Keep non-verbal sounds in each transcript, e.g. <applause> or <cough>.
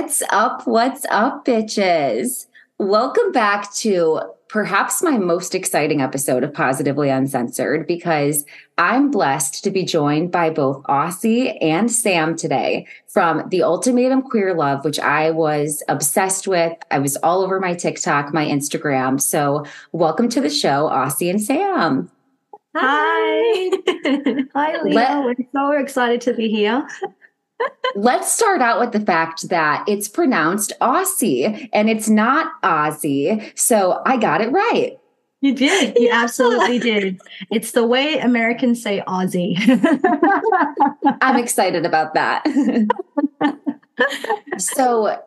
What's up? What's up, bitches? Welcome back to perhaps my most exciting episode of Positively Uncensored because I'm blessed to be joined by both Aussie and Sam today from The Ultimatum Queer Love, which I was obsessed with. I was all over my TikTok, my Instagram. So, welcome to the show, Aussie and Sam. Hi. Hi, <laughs> Leo. Let- We're so excited to be here. Let's start out with the fact that it's pronounced Aussie and it's not Aussie. So I got it right. You did. You yeah. absolutely did. It's the way Americans say Aussie. <laughs> I'm excited about that. <laughs> so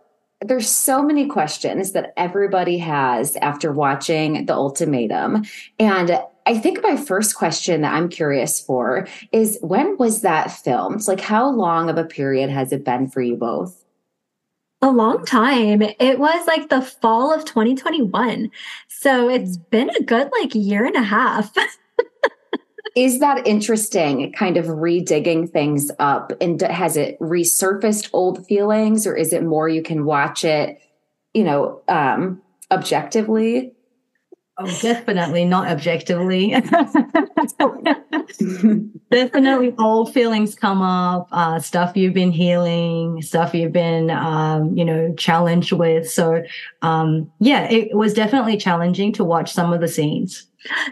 there's so many questions that everybody has after watching the ultimatum and I think my first question that I'm curious for is when was that filmed? Like, how long of a period has it been for you both? A long time. It was like the fall of 2021. So it's been a good like year and a half. <laughs> is that interesting kind of redigging things up and has it resurfaced old feelings or is it more you can watch it you know um objectively Oh, definitely not objectively. <laughs> definitely old feelings come up, uh, stuff you've been healing, stuff you've been, um, you know, challenged with. So, um, yeah, it was definitely challenging to watch some of the scenes.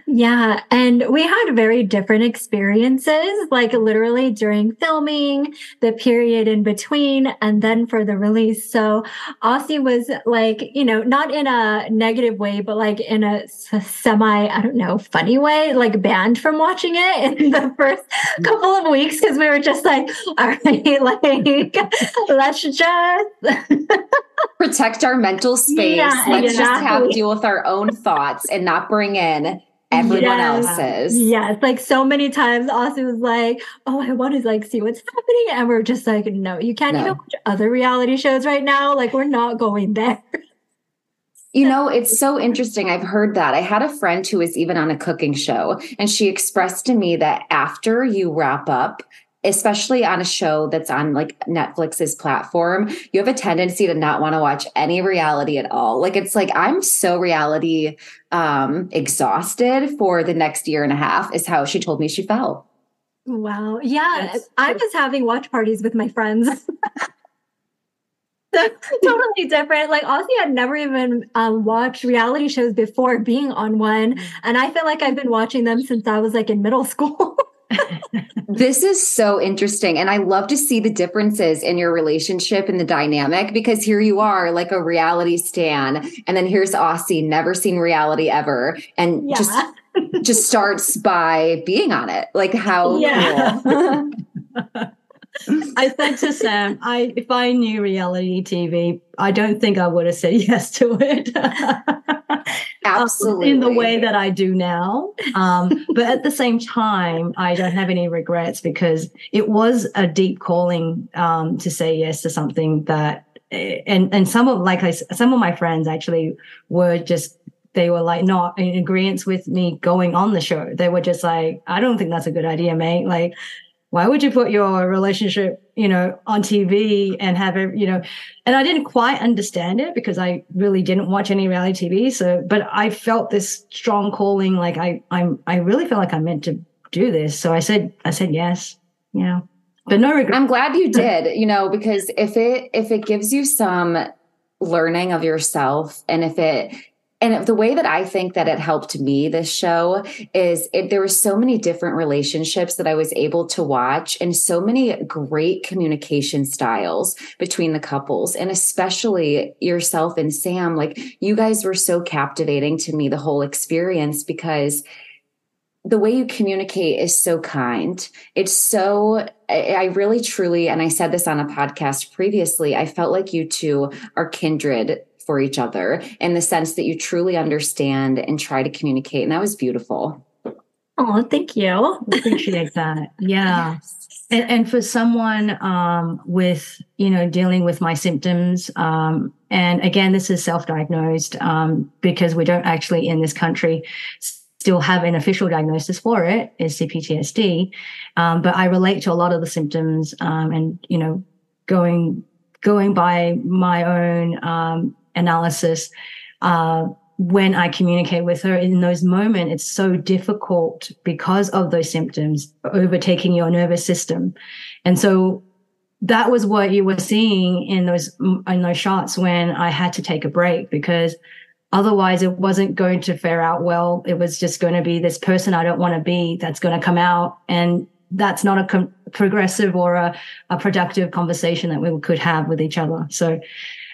Yeah. And we had very different experiences, like literally during filming, the period in between, and then for the release. So Aussie was like, you know, not in a negative way, but like in a semi, I don't know, funny way, like banned from watching it in the <laughs> first couple of weeks because we were just like, all right, <laughs> like, <laughs> let's just protect our mental space. Yeah, let's exactly. just have to deal with our own thoughts and not bring in everyone yes. else's. Yes. Like so many times Aussie was like, Oh, I want to like see what's happening. And we're just like, no, you can't no. even watch other reality shows right now. Like we're not going there. You know, it's so interesting. I've heard that. I had a friend who was even on a cooking show, and she expressed to me that after you wrap up, especially on a show that's on like Netflix's platform, you have a tendency to not want to watch any reality at all. Like it's like I'm so reality um exhausted for the next year and a half is how she told me she felt. Wow. Yeah, I was having watch parties with my friends. <laughs> totally different. Like Aussie had never even um, watched reality shows before being on one, mm. and I feel like I've been watching them since I was like in middle school <laughs> this is so interesting. And I love to see the differences in your relationship and the dynamic because here you are, like a reality stan. And then here's Aussie, never seen reality ever. And yeah. just just starts by being on it. Like how yeah. cool. <laughs> <laughs> I said to Sam, I if I knew reality TV, I don't think I would have said <laughs> yes to it. Absolutely. <laughs> in the way that I do now. Um, but at the same time, I don't have any regrets because it was a deep calling um, to say yes to something that, and and some of like I, some of my friends actually were just they were like not in agreement with me going on the show. They were just like, I don't think that's a good idea, mate. Like why would you put your relationship, you know, on TV and have it, you know, and I didn't quite understand it because I really didn't watch any reality TV. So, but I felt this strong calling, like I, I'm, I really feel like I'm meant to do this. So I said, I said yes, you know, but no regret. I'm glad you <laughs> did, you know, because if it, if it gives you some learning of yourself and if it and the way that I think that it helped me this show is it, there were so many different relationships that I was able to watch and so many great communication styles between the couples and especially yourself and Sam like you guys were so captivating to me the whole experience because the way you communicate is so kind. It's so, I really truly, and I said this on a podcast previously, I felt like you two are kindred for each other in the sense that you truly understand and try to communicate. And that was beautiful. Oh, thank you. Appreciate that. Yeah. And, and, for someone um, with, you know, dealing with my symptoms, um, and again, this is self-diagnosed um, because we don't actually in this country still have an official diagnosis for it is CPTSD. Um, but I relate to a lot of the symptoms um, and, you know, going going by my own um, analysis, uh, when I communicate with her in those moments, it's so difficult because of those symptoms overtaking your nervous system. And so that was what you were seeing in those, in those shots when I had to take a break because otherwise it wasn't going to fare out well. It was just going to be this person I don't want to be that's going to come out. And that's not a com- progressive or a, a productive conversation that we could have with each other. So,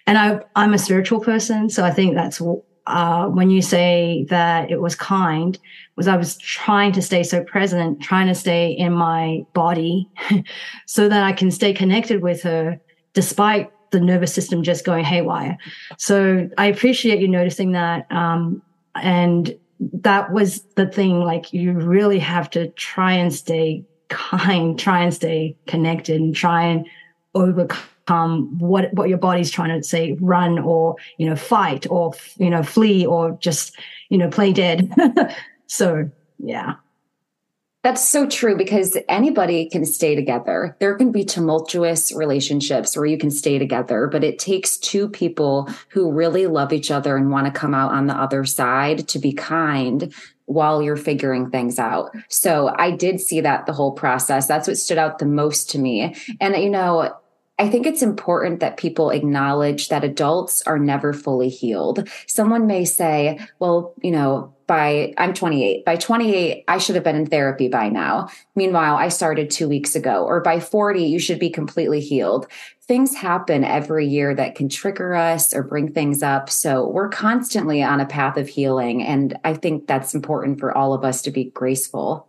and I, I'm a spiritual person. So I think that's uh, when you say that it was kind, was I was trying to stay so present, trying to stay in my body <laughs> so that I can stay connected with her despite the nervous system just going haywire. So I appreciate you noticing that. Um, and that was the thing, like you really have to try and stay <laughs> kind, try and stay connected and try and overcome um, what what your body's trying to say run or you know fight or you know flee or just you know play dead <laughs> so yeah that's so true because anybody can stay together. There can be tumultuous relationships where you can stay together, but it takes two people who really love each other and want to come out on the other side to be kind while you're figuring things out. So I did see that the whole process. That's what stood out the most to me. And, you know, I think it's important that people acknowledge that adults are never fully healed. Someone may say, well, you know, by I'm 28. By 28, I should have been in therapy by now. Meanwhile, I started 2 weeks ago. Or by 40, you should be completely healed. Things happen every year that can trigger us or bring things up. So, we're constantly on a path of healing and I think that's important for all of us to be graceful.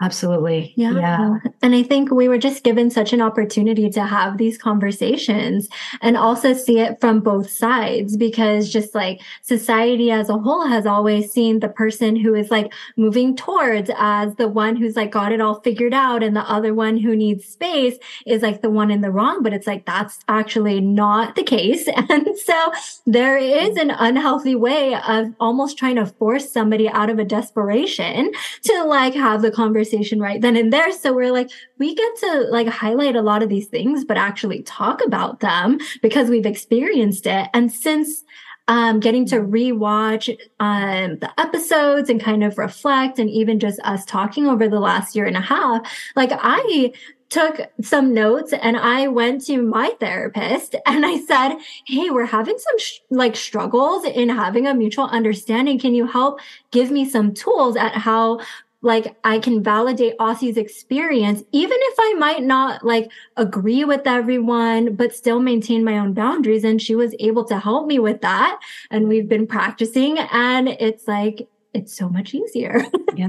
Absolutely. Yeah. yeah. And I think we were just given such an opportunity to have these conversations and also see it from both sides because just like society as a whole has always seen the person who is like moving towards as the one who's like got it all figured out and the other one who needs space is like the one in the wrong. But it's like that's actually not the case. <laughs> And so there is an unhealthy way of almost trying to force somebody out of a desperation to like have the conversation conversation right then and there. So we're like, we get to like highlight a lot of these things, but actually talk about them because we've experienced it. And since um, getting to rewatch um, the episodes and kind of reflect, and even just us talking over the last year and a half, like I took some notes and I went to my therapist and I said, Hey, we're having some sh- like struggles in having a mutual understanding. Can you help give me some tools at how like I can validate Aussie's experience, even if I might not like agree with everyone, but still maintain my own boundaries. And she was able to help me with that. And we've been practicing and it's like, it's so much easier. <laughs> yeah.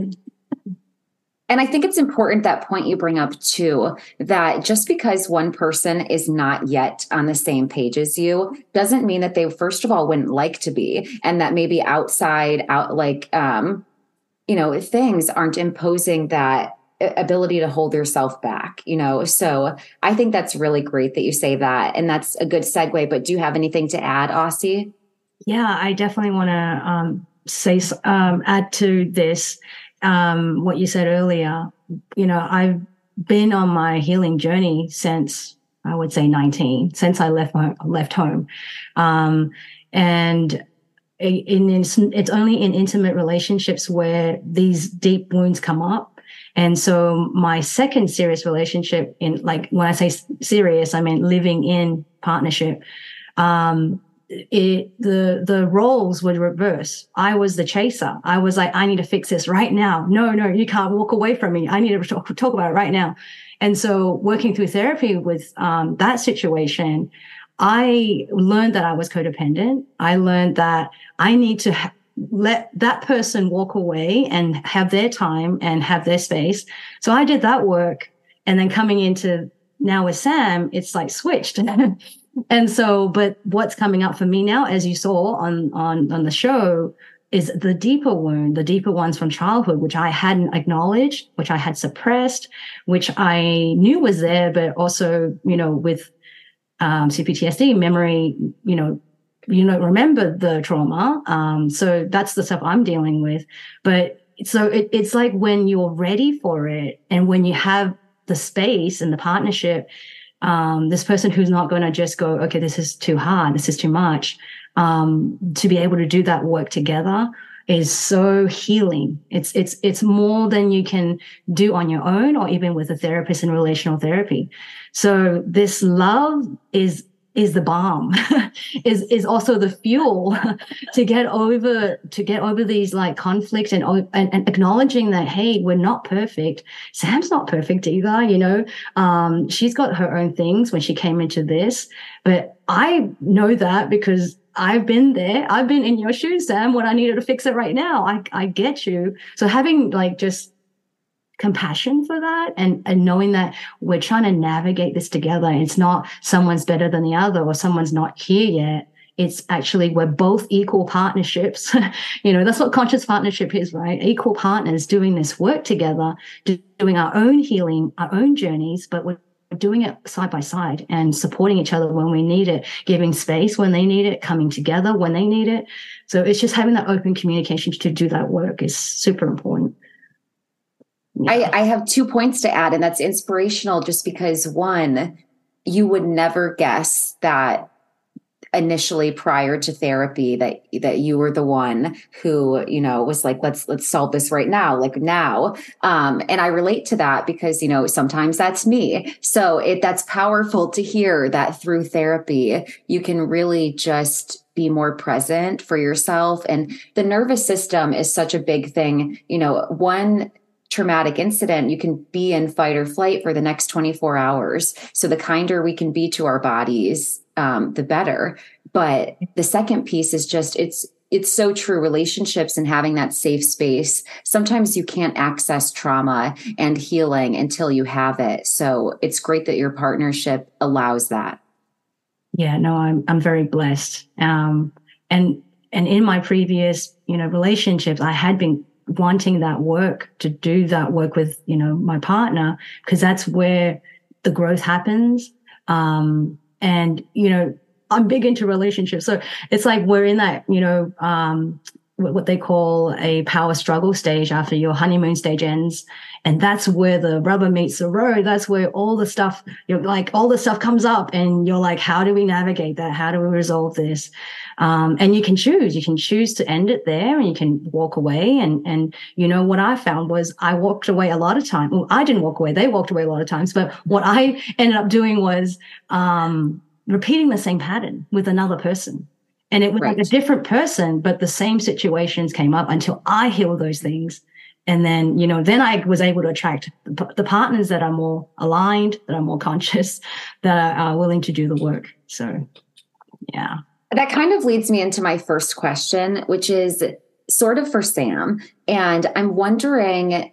And I think it's important that point you bring up too, that just because one person is not yet on the same page as you doesn't mean that they, first of all, wouldn't like to be. And that maybe outside, out like, um, you know, things aren't imposing that ability to hold yourself back, you know. So I think that's really great that you say that. And that's a good segue. But do you have anything to add, Aussie? Yeah, I definitely want to um, say, um, add to this um, what you said earlier. You know, I've been on my healing journey since I would say 19, since I left my, left home. Um, and in, in, it's only in intimate relationships where these deep wounds come up. And so my second serious relationship in like, when I say serious, I mean living in partnership. Um, it, the, the roles would reverse. I was the chaser. I was like, I need to fix this right now. No, no, you can't walk away from me. I need to talk, talk about it right now. And so working through therapy with, um, that situation, I learned that I was codependent. I learned that I need to ha- let that person walk away and have their time and have their space. So I did that work. And then coming into now with Sam, it's like switched. <laughs> and so, but what's coming up for me now, as you saw on, on, on the show, is the deeper wound, the deeper ones from childhood, which I hadn't acknowledged, which I had suppressed, which I knew was there, but also, you know, with um, CPTSD, memory, you know, you don't remember the trauma. Um, so that's the stuff I'm dealing with. But so it, it's like when you're ready for it and when you have the space and the partnership, um, this person who's not going to just go, okay, this is too hard, this is too much. Um, to be able to do that work together is so healing. It's it's it's more than you can do on your own or even with a therapist in relational therapy. So this love is is the balm <laughs> is is also the fuel <laughs> to get over to get over these like conflicts and, and, and acknowledging that hey we're not perfect sam's not perfect either you know um, she's got her own things when she came into this but i know that because I've been there. I've been in your shoes, Sam, when I needed to fix it right now. I, I get you. So having like just compassion for that and, and knowing that we're trying to navigate this together. It's not someone's better than the other or someone's not here yet. It's actually we're both equal partnerships. <laughs> you know, that's what conscious partnership is, right? Equal partners doing this work together, doing our own healing, our own journeys, but we're doing it side by side and supporting each other when we need it, giving space when they need it, coming together when they need it. So it's just having that open communication to do that work is super important. I, I have two points to add, and that's inspirational just because one, you would never guess that initially prior to therapy that that you were the one who you know was like let's let's solve this right now like now. Um and i relate to that because you know sometimes that's me. So it that's powerful to hear that through therapy you can really just be more present for yourself. And the nervous system is such a big thing. You know one traumatic incident, you can be in fight or flight for the next 24 hours. So the kinder we can be to our bodies, um, the better. But the second piece is just it's it's so true. Relationships and having that safe space sometimes you can't access trauma and healing until you have it. So it's great that your partnership allows that. Yeah no i'm i'm very blessed. Um and and in my previous you know relationships i had been wanting that work to do that work with you know my partner because that's where the growth happens. Um and you know i'm big into relationships. So it's like we're in that you know um what they call a power struggle stage after your honeymoon stage ends. And that's where the rubber meets the road. That's where all the stuff you're like all the stuff comes up and you're like how do we navigate that? How do we resolve this? Um, and you can choose. You can choose to end it there and you can walk away. And and you know what i found was i walked away a lot of time. Well i didn't walk away. They walked away a lot of times. But what i ended up doing was um, repeating the same pattern with another person and it was right. like a different person, but the same situations came up until I healed those things. And then, you know, then I was able to attract the partners that are more aligned, that are more <laughs> conscious, that are willing to do the work. So, yeah. That kind of leads me into my first question, which is sort of for Sam. And I'm wondering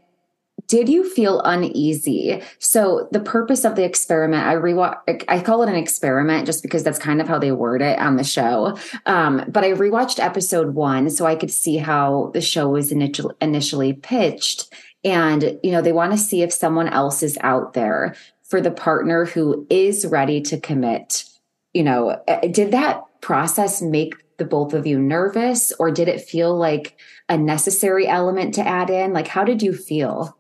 did you feel uneasy? So the purpose of the experiment, I rewatch, I call it an experiment just because that's kind of how they word it on the show. Um, but I rewatched episode one so I could see how the show was initially, initially pitched. And, you know, they want to see if someone else is out there for the partner who is ready to commit. You know, did that process make the both of you nervous or did it feel like a necessary element to add in? Like, how did you feel?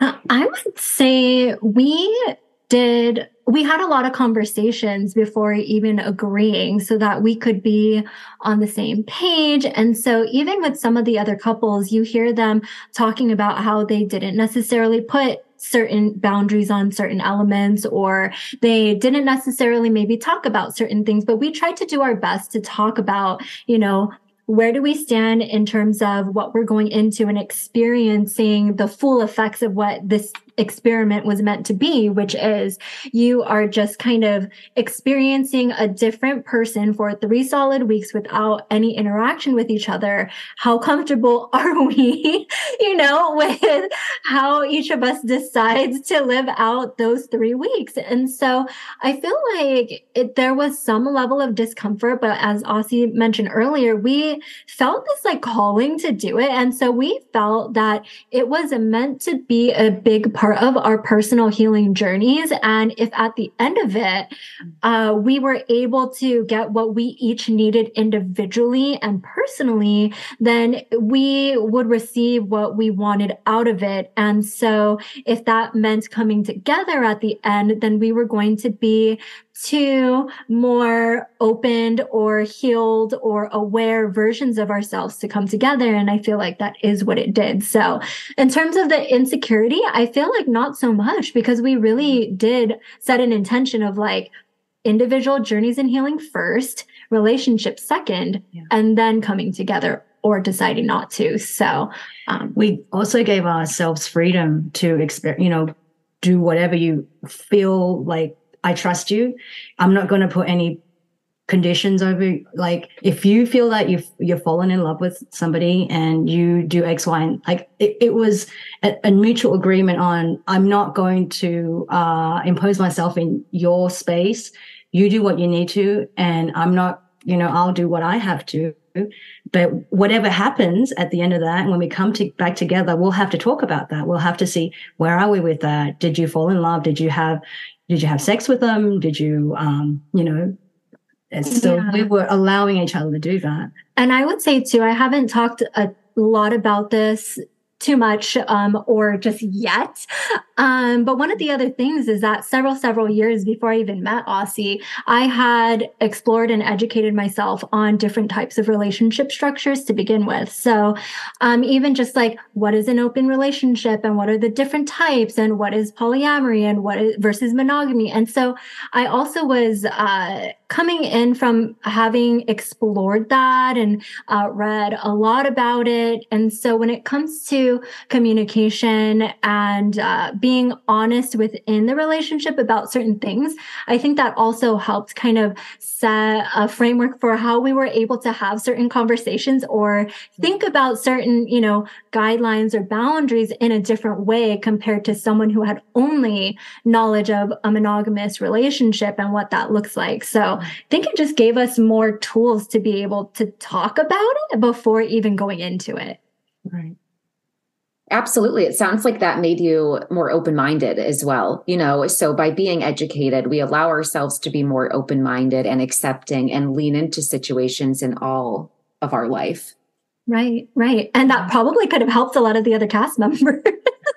Uh, I would say we did we had a lot of conversations before even agreeing so that we could be on the same page. And so even with some of the other couples, you hear them talking about how they didn't necessarily put certain boundaries on certain elements or they didn't necessarily maybe talk about certain things but we tried to do our best to talk about you know where do we stand in terms of what we're going into and experiencing the full effects of what this experiment was meant to be, which is you are just kind of experiencing a different person for three solid weeks without any interaction with each other. How comfortable <laughs> are we, you know, with how each of us decides to live out those three weeks? And so I feel like it, there was some level of discomfort, but as Aussie mentioned earlier, we felt this like calling to do it. And so we felt that it was meant to be a big part part of our personal healing journeys. And if at the end of it, uh, we were able to get what we each needed individually and personally, then we would receive what what we wanted out of it. And so if that meant coming together at the end, then we were going to be two more opened or healed or aware versions of ourselves to come together. And I feel like that is what it did. So in terms of the insecurity, I feel like not so much because we really did set an intention of like, individual journeys in healing first, relationship second, yeah. and then coming together or deciding not to. So um, we also gave ourselves freedom to experience, you know, do whatever you feel like. I trust you. I'm not going to put any conditions over like if you feel that you've you're fallen in love with somebody and you do x y and like it, it was a, a, mutual agreement on i'm not going to uh impose myself in your space. You do what you need to and i'm not you know i'll do what i have to. But whatever happens at the end of that and when we come to, back together we'll have to talk about that. We'll have to see where are we with that? Did you fall in love? Did you have did you have sex with them did you um you know and so yeah. we were allowing each other to do that and i would say too i haven't talked a lot about this too much um, or just yet. Um, but one of the other things is that several, several years before I even met Aussie, I had explored and educated myself on different types of relationship structures to begin with. So um, even just like what is an open relationship and what are the different types and what is polyamory and what is versus monogamy. And so I also was uh, coming in from having explored that and uh, read a lot about it. And so when it comes to communication and uh, being honest within the relationship about certain things, I think that also helped kind of set a framework for how we were able to have certain conversations or think about certain, you know, guidelines or boundaries in a different way compared to someone who had only knowledge of a monogamous relationship and what that looks like. So I think it just gave us more tools to be able to talk about it before even going into it. Right. Absolutely. It sounds like that made you more open minded as well. You know, so by being educated, we allow ourselves to be more open minded and accepting and lean into situations in all of our life. Right, right. And that probably could have helped a lot of the other cast <laughs> members.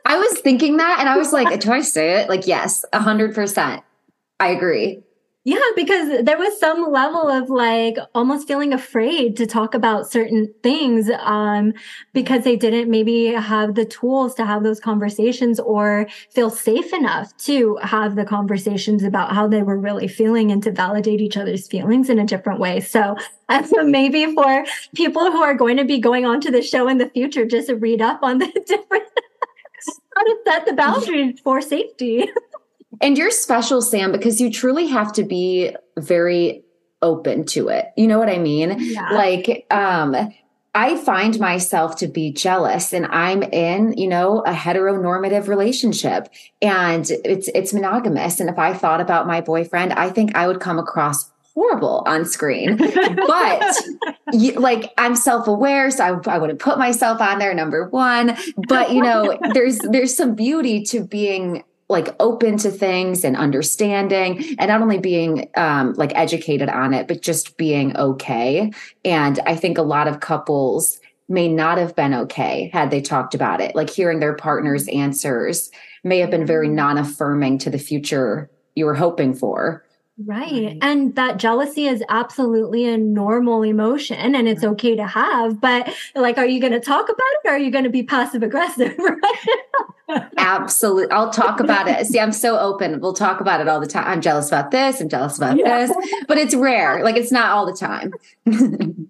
I was thinking that and I was like, do I say it? Like, yes, a hundred percent. I agree. Yeah, because there was some level of like almost feeling afraid to talk about certain things um, because they didn't maybe have the tools to have those conversations or feel safe enough to have the conversations about how they were really feeling and to validate each other's feelings in a different way. So <laughs> maybe for people who are going to be going on to the show in the future, just read up on the <laughs> different how to set the boundaries for safety. <laughs> And you're special, Sam, because you truly have to be very open to it. You know what I mean? Yeah. Like, um, I find myself to be jealous and I'm in, you know, a heteronormative relationship and it's it's monogamous and if I thought about my boyfriend, I think I would come across horrible on screen. but <laughs> you, like I'm self-aware, so I, I wouldn't put myself on there number 1, but you know, there's there's some beauty to being like open to things and understanding and not only being um, like educated on it but just being okay. And i think a lot of couples may not have been okay had they talked about it. Like hearing their partner's answers may have been very non-affirming to the future you were hoping for Right. And that jealousy is absolutely a normal emotion and it's okay to have. But like, are you going to talk about it or are you going to be passive aggressive? <laughs> Right? Absolutely. I'll talk about it. See, I'm so open. We'll talk about it all the time. I'm jealous about this. I'm jealous about yeah. this, but it's rare. Like, it's not all the time. <laughs>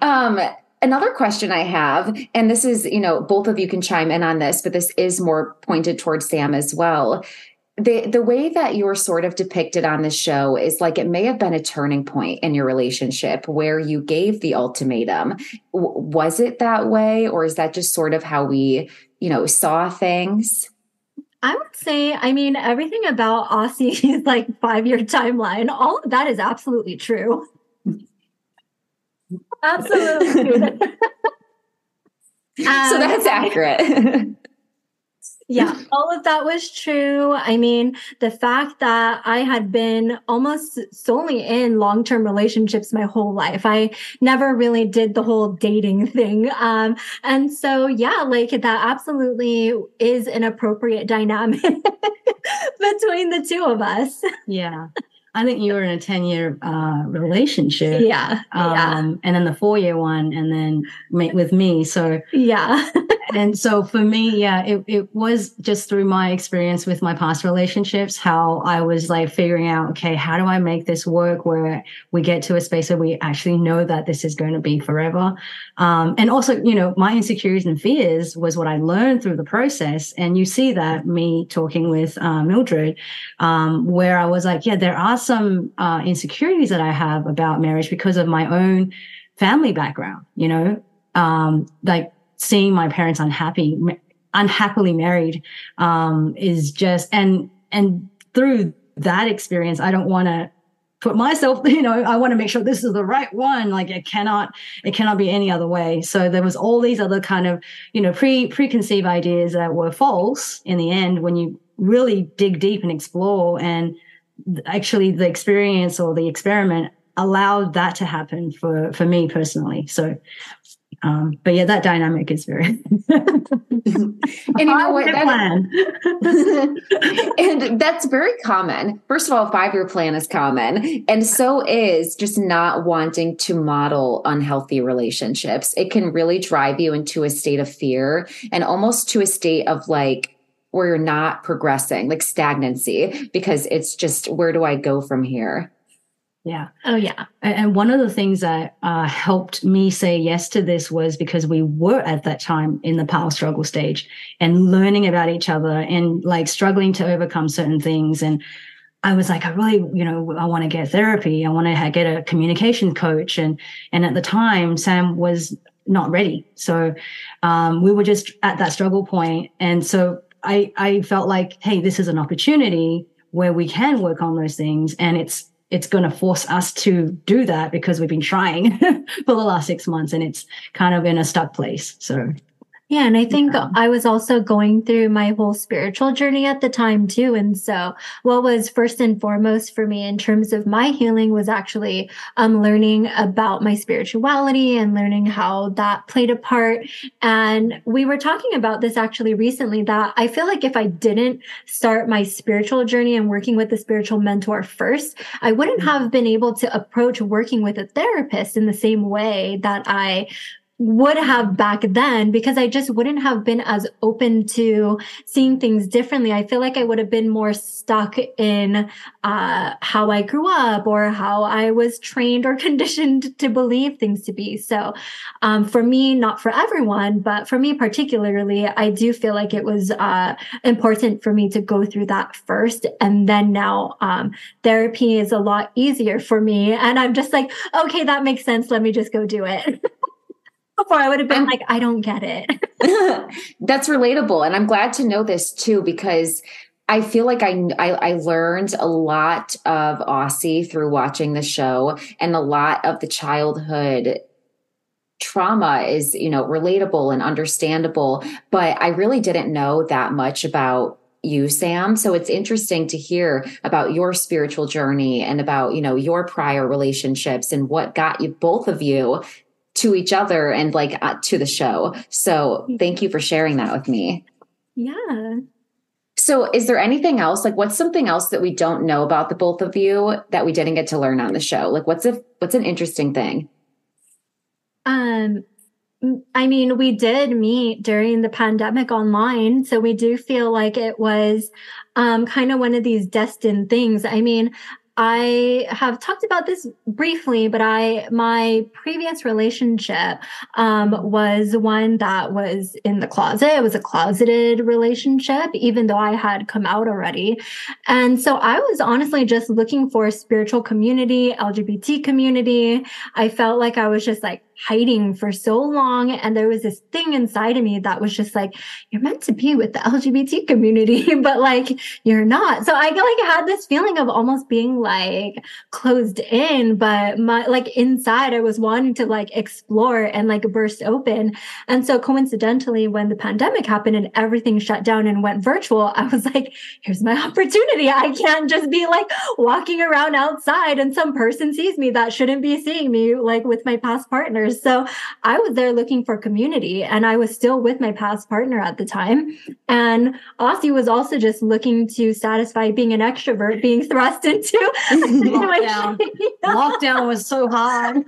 um, another question I have, and this is, you know, both of you can chime in on this, but this is more pointed towards Sam as well the the way that you're sort of depicted on the show is like it may have been a turning point in your relationship where you gave the ultimatum w- was it that way or is that just sort of how we you know saw things I would say, I mean, everything about Aussie's <laughs> like five year timeline, all of that is absolutely true. absolutely. <laughs> <laughs> um, so that's accurate. Yeah, all of that was true. I mean, the fact that I had been almost solely in long term relationships my whole life, I never really did the whole dating <laughs> thing. Um, and so, yeah, like that absolutely is an appropriate dynamic <laughs> between the two of us. Yeah. I think you were in a 10 year uh, relationship. Yeah. Um, yeah. And then the four year one, and then with me. So, yeah. <laughs> and so for me, yeah, it, it was just through my experience with my past relationships, how I was like figuring out, okay, how do I make this work where we get to a space where we actually know that this is going to be forever. Um, and also, you know, my insecurities and fears was what I learned through the process. And you see that me talking with uh, Mildred, um, where I was like, yeah, there are some uh, insecurities that I have about marriage because of my own family background, you know, um, like seeing my parents unhappy, unhappily married, um, is just, and, and through that experience, I don't want to put myself, <laughs> you know, I want to make sure this is the right one. Like it cannot, it cannot be any other way. So there was all these other kind of, you know, pre preconceived ideas that were false in the end when you really dig deep and explore and actually the experience or the experiment allowed that to happen for for me personally so um, but yeah, that dynamic is very. <laughs> and you know what? That, <laughs> and that's very common. First of all, five year plan is common, and so is just not wanting to model unhealthy relationships. It can really drive you into a state of fear and almost to a state of like where you're not progressing, like stagnancy, because it's just where do I go from here? Yeah. Oh, yeah. And one of the things that uh, helped me say yes to this was because we were at that time in the power struggle stage and learning about each other and like struggling to overcome certain things. And I was like, I really, you know, I want to get therapy. I want to get a communication coach. And, and at the time, Sam was not ready. So, um, we were just at that struggle point. And so I, I felt like, hey, this is an opportunity where we can work on those things. And it's, it's going to force us to do that because we've been trying <laughs> for the last six months and it's kind of in a stuck place. So yeah. And I think yeah. I was also going through my whole spiritual journey at the time too. And so what was first and foremost for me in terms of my healing was actually um, learning about my spirituality and learning how that played a part. And we were talking about this actually recently that I feel like if I didn't start my spiritual journey and working with a spiritual mentor first, I wouldn't mm-hmm. have been able to approach working with a therapist in the same way that I would have back then because I just wouldn't have been as open to seeing things differently. I feel like I would have been more stuck in uh, how I grew up or how I was trained or <laughs> conditioned to believe things to be. So, um, for me, not for everyone, but for me particularly, I do feel like it was uh, important for me to go through that first, and then now um, therapy is a lot easier for me, and I'm just like, okay, that makes sense. Let me just go do it. <laughs> before I would have been like, I don't get it. <laughs> <laughs> That's relatable. And I'm glad to know this too, because I feel like I, I, I learned a lot of Aussie through watching the show and a lot of the childhood trauma is, you know, relatable and understandable. But I really didn't know that much about you sam so it's interesting to hear about your spiritual journey and about you know your prior relationships and what got you both of you to each other and like uh, to the show. So thank you for sharing that with me. Yeah. So is there anything else like what's something else that we don't know about the both of you that we didn't get to learn on the show? Like what's a what's an interesting thing? Um I mean, we did meet during the pandemic online, so we do feel like it was um, kind of one of these destined things. I mean, I have talked about this briefly, but I my previous relationship um, was one that was in the closet. It was a closeted relationship, even though I had come out already. And so I was honestly just looking for spiritual community, LGBT community. I felt like I was just like hiding for so long. And there was this thing inside of me that was just like, you're meant to be with the LGBT community, <laughs> but like you're not. So I like had this feeling of almost being like closed in, but my like inside I was wanting to like explore and like burst open. And so coincidentally, when the pandemic happened and everything shut down and went virtual, I was like, here's my <laughs> opportunity. I can't just be like walking around outside and some person sees me that shouldn't be seeing me like with my past partners. So I was there looking for community and I was still with my past partner at the time. And Aussie was also just looking to satisfy being an extrovert, being thrust into <laughs> lockdown. <laughs> lockdown was so hard.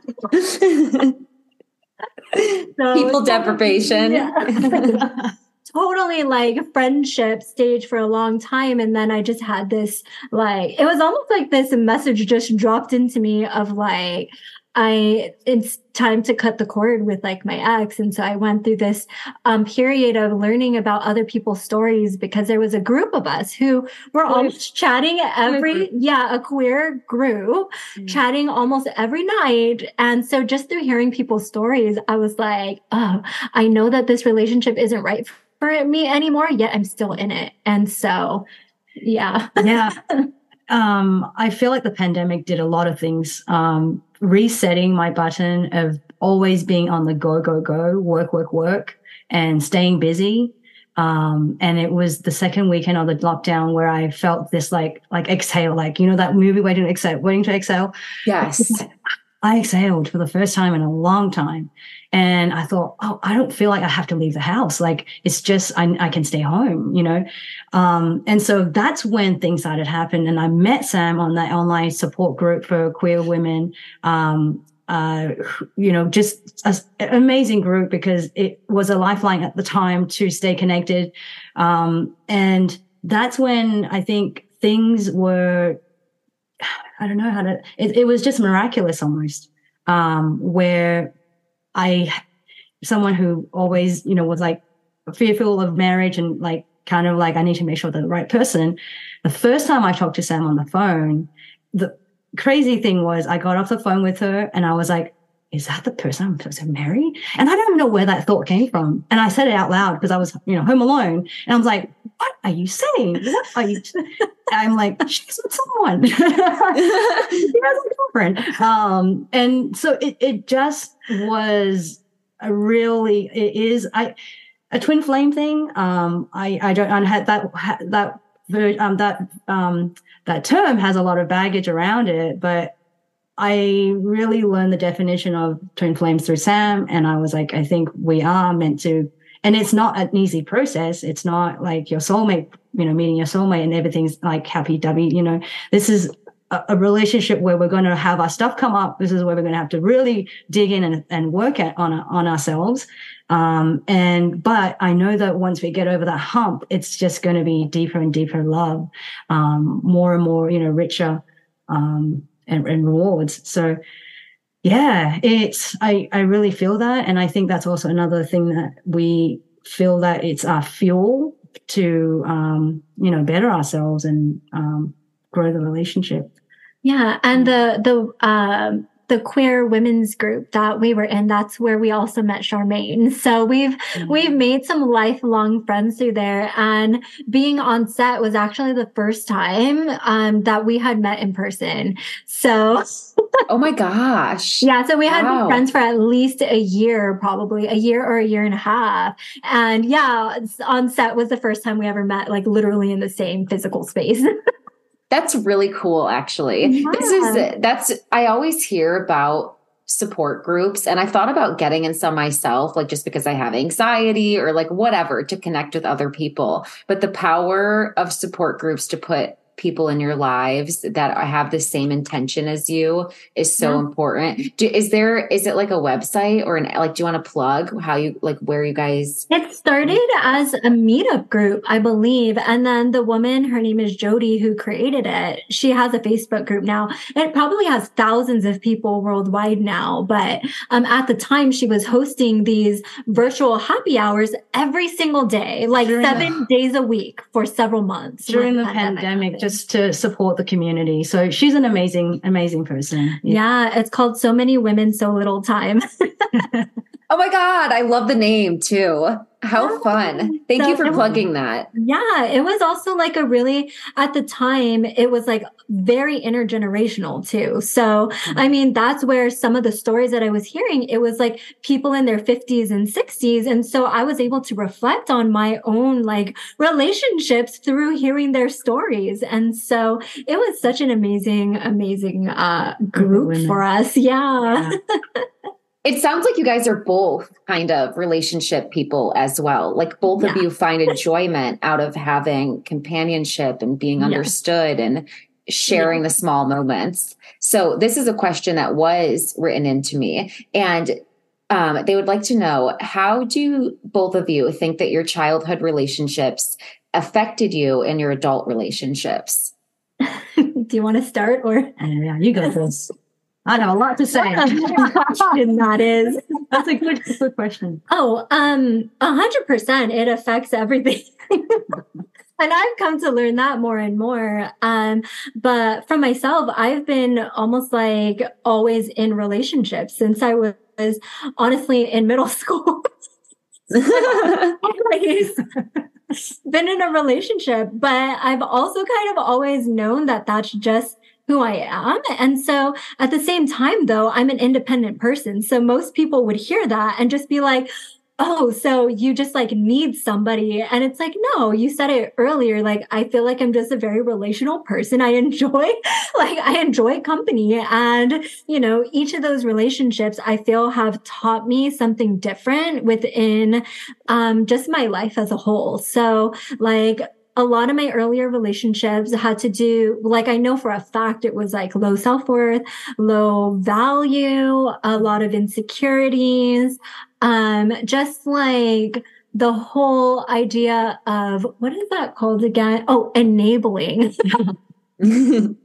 so, People deprivation. Yeah. <laughs> totally like friendship stage for a long time. And then I just had this like, it was almost like this message just dropped into me of like, I it's time to cut the cord with like my ex. And so I went through this um, period of learning about other people's stories because there was a group of us who were almost chatting every, yeah, a queer group mm. chatting almost every night. And so just through hearing people's stories, I was like, oh, I know that this relationship isn't right for me anymore, yet I'm still in it. And so, yeah. yeah. <laughs> Um, I feel like the pandemic did a lot of things. Um, resetting my button of always being on the go, go, go, work, work, work, and staying busy. Um, and it was the second weekend of the lockdown where I felt this like, like exhale, like, you know, that movie waiting to exhale, waiting to exhale. Yes. <laughs> I exhaled for the first time in a long time. And I thought, oh, I don't feel like I have to leave the house. Like it's just, I, I can stay home, you know? Um, and so that's when things started happening. And I met Sam on that online support group for queer women. Um, uh, you know, just an amazing group because it was a lifeline at the time to stay connected. Um, and that's when I think things were, I don't know how to, it, it was just miraculous almost, um, where I, someone who always, you know, was like fearful of marriage and like kind of like, I need to make sure they're the right person. The first time I talked to Sam on the phone, the crazy thing was I got off the phone with her and I was like, is that the person I'm supposed to marry? And I don't even know where that thought came from. And I said it out loud because I was, you know, home alone. And I was like, what are you saying? What are you? <laughs> I'm like, she's with someone. <laughs> she has a girlfriend. Um, and so it, it just was a really, it is, I, a twin flame thing. Um, I, I don't, I had that, that, um, that, um, that term has a lot of baggage around it, but I really learned the definition of twin flames through Sam. And I was like, I think we are meant to, and it's not an easy process. It's not like your soulmate, you know, meeting your soulmate and everything's like happy dubby, you know, this is a, a relationship where we're going to have our stuff come up. This is where we're going to have to really dig in and, and work at on, on ourselves. Um, and, but I know that once we get over that hump, it's just going to be deeper and deeper love, um, more and more, you know, richer, um, and, and rewards. So yeah, it's I I really feel that, and I think that's also another thing that we feel that it's our fuel to um, you know better ourselves and um, grow the relationship. Yeah, and the the um, the queer women's group that we were in, that's where we also met Charmaine. So we've mm-hmm. we've made some lifelong friends through there. And being on set was actually the first time um, that we had met in person. So <laughs> Oh my gosh. Yeah. So we had wow. been friends for at least a year, probably a year or a year and a half. And yeah, on set was the first time we ever met, like literally in the same physical space. <laughs> That's really cool, actually. Yeah. This is that's I always hear about support groups and I thought about getting in some myself, like just because I have anxiety or like whatever to connect with other people. But the power of support groups to put people in your lives that have the same intention as you is so yeah. important. Do, is there is it like a website or an like do you want to plug how you like where you guys It started as a meetup group, I believe, and then the woman her name is Jody who created it. She has a Facebook group now. It probably has thousands of people worldwide now, but um at the time she was hosting these virtual happy hours every single day, like during 7 the, days a week for several months. During the pandemic just to support the community. So she's an amazing, amazing person. Yeah, yeah it's called So Many Women, So Little Time. <laughs> oh my God, I love the name too. How fun. Thank so, you for plugging that. Yeah, it was also like a really, at the time, it was like very intergenerational too. So, mm-hmm. I mean, that's where some of the stories that I was hearing, it was like people in their 50s and 60s. And so I was able to reflect on my own like relationships through hearing their stories. And so it was such an amazing, amazing uh, group for us. <laughs> yeah. yeah. It sounds like you guys are both kind of relationship people as well. Like both yeah. of you find enjoyment out of having companionship and being understood yeah. and sharing yeah. the small moments. So this is a question that was written into me and um, they would like to know how do both of you think that your childhood relationships affected you in your adult relationships? <laughs> do you want to start or? Yeah, you go first. I have a lot to say. <laughs> question that is. That's a good, good question. Oh, um, a hundred percent. It affects everything. <laughs> and I've come to learn that more and more. Um, but for myself, I've been almost like always in relationships since I was honestly in middle <laughs> school. been in a relationship, but I've also kind of always known that that's just who I am. And so at the same time, though, I'm an independent person. So most people would hear that and just be like, oh, so you just like need somebody. And it's like, no, you said it earlier. Like, I feel like I'm just a very relational person. I enjoy, <laughs> like, I enjoy company. And, you know, each of those relationships I feel have taught me something different within um, just my life as a whole. So, like, a lot of my earlier relationships had to do, like, I know for a fact it was like low self worth, low value, a lot of insecurities, um, just like the whole idea of what is that called again? Oh, enabling. <laughs> and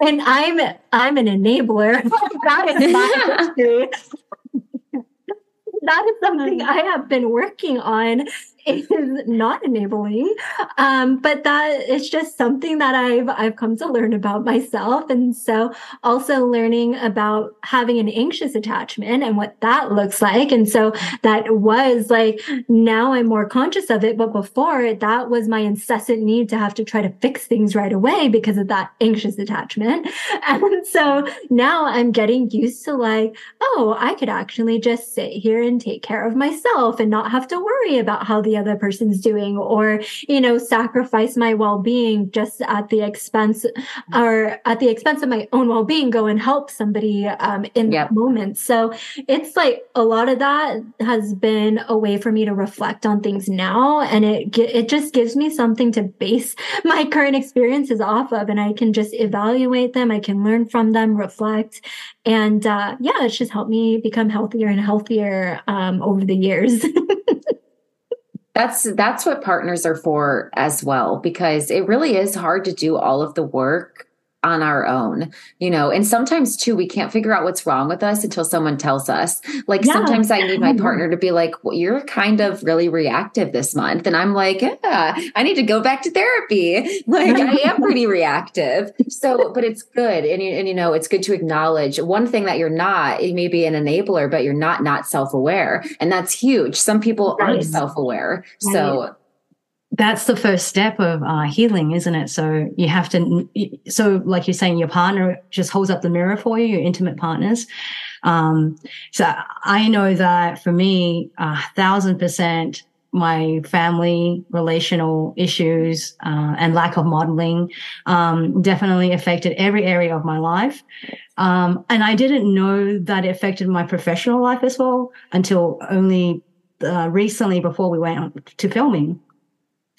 I'm I'm an enabler. <laughs> that is my <laughs> that is something I have been working on is not enabling. Um, but that it's just something that I've I've come to learn about myself. And so also learning about having an anxious attachment and what that looks like. And so that was like now I'm more conscious of it. But before that was my incessant need to have to try to fix things right away because of that anxious attachment. <laughs> And so now I'm getting used to like, oh, I could actually just sit here and take care of myself and not have to worry about how the other person's doing or, you know, sacrifice my well-being just at the expense or at the expense of my own well-being, go and help somebody um, in yep. that moment. So it's like a lot of that has been a way for me to reflect on things now. And it, it just gives me something to base <laughs> my current experiences off of. And I can just evaluate them. I can learn from them, reflect. And uh, yeah, it's just helped me become healthier and healthier um, over the years. <laughs> that's that's what partners are for as well because it really is hard to do all of the work on our own, you know, and sometimes too, we can't figure out what's wrong with us until someone tells us. Like yeah. sometimes I need my partner to be like, well, you're kind of really reactive this month. And I'm like, yeah, I need to go back to therapy. <laughs> Like I am pretty <laughs> reactive. So, but it's good. And, and, you know, it's good to acknowledge one thing that you're not, it may be an enabler, but you're not, not self-aware. And that's huge. Some people right. aren't self-aware. Right. So that's the first step of uh, healing, isn't it? So you have to, so like you're saying, your partner just holds up the mirror for you, your intimate partners. Um, so I know that for me, a thousand percent, my family relational issues uh, and lack of modeling um, definitely affected every area of my life. Um, and I didn't know that it affected my professional life as well until only uh, recently before we went to filming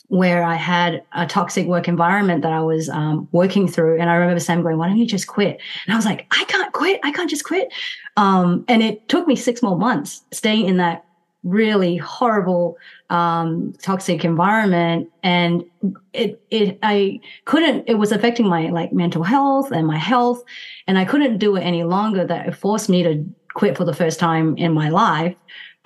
where I had a toxic work environment that I was um, working through. And I remember Sam going, why don't you just quit? And I was like, I can't quit. I can't just quit. Um, and it took me six more months staying in that really horrible, um, toxic environment. And it, it, I couldn't, it was affecting my like mental health and my health. And I couldn't do it any longer that it forced me to quit for the first time in my life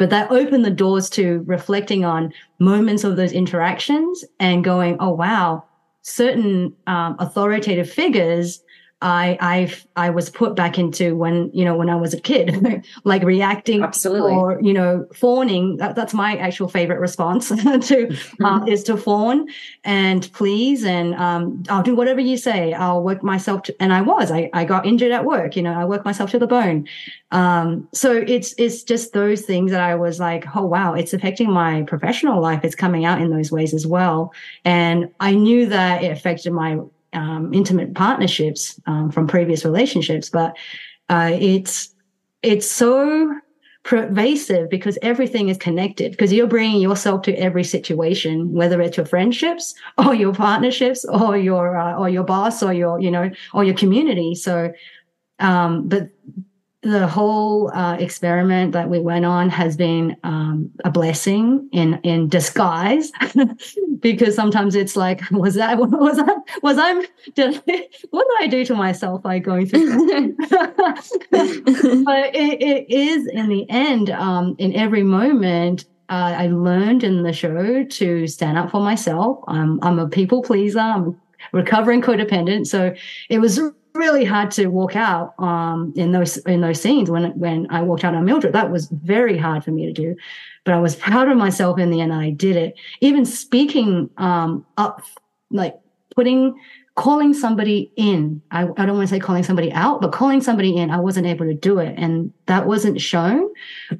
but that opened the doors to reflecting on moments of those interactions and going, oh, wow, certain um, authoritative figures I I I was put back into when you know when I was a kid, <laughs> like reacting absolutely or you know fawning. That, that's my actual favorite response <laughs> to mm-hmm. uh, is to fawn and please and um, I'll do whatever you say. I'll work myself to, and I was I I got injured at work. You know I worked myself to the bone. Um, so it's it's just those things that I was like, oh wow, it's affecting my professional life. It's coming out in those ways as well, and I knew that it affected my um, intimate partnerships um, from previous relationships, but uh, it's it's so pervasive because everything is connected because you're bringing yourself to every situation whether it's your friendships <laughs> or your partnerships or your uh, or your boss or your you know or your community. So um but the whole uh, experiment that we went on has been um, a blessing in in disguise <laughs> because sometimes it's like <laughs> was that <laughs> was I was I did I, <laughs> what did I do to myself by going through but it, it is in the end um, in every moment uh, I learned in the show to stand up for myself. I'm I'm a people pleaser. I'm recovering codependent. So it was really hard to walk out um, in those in those scenes when when I walked out on Mildred. That was very hard for me to do, but I was proud of myself in the end. I did it. Even speaking um, up, like putting calling somebody in. I, I don't want to say calling somebody out, but calling somebody in. I wasn't able to do it, and that wasn't shown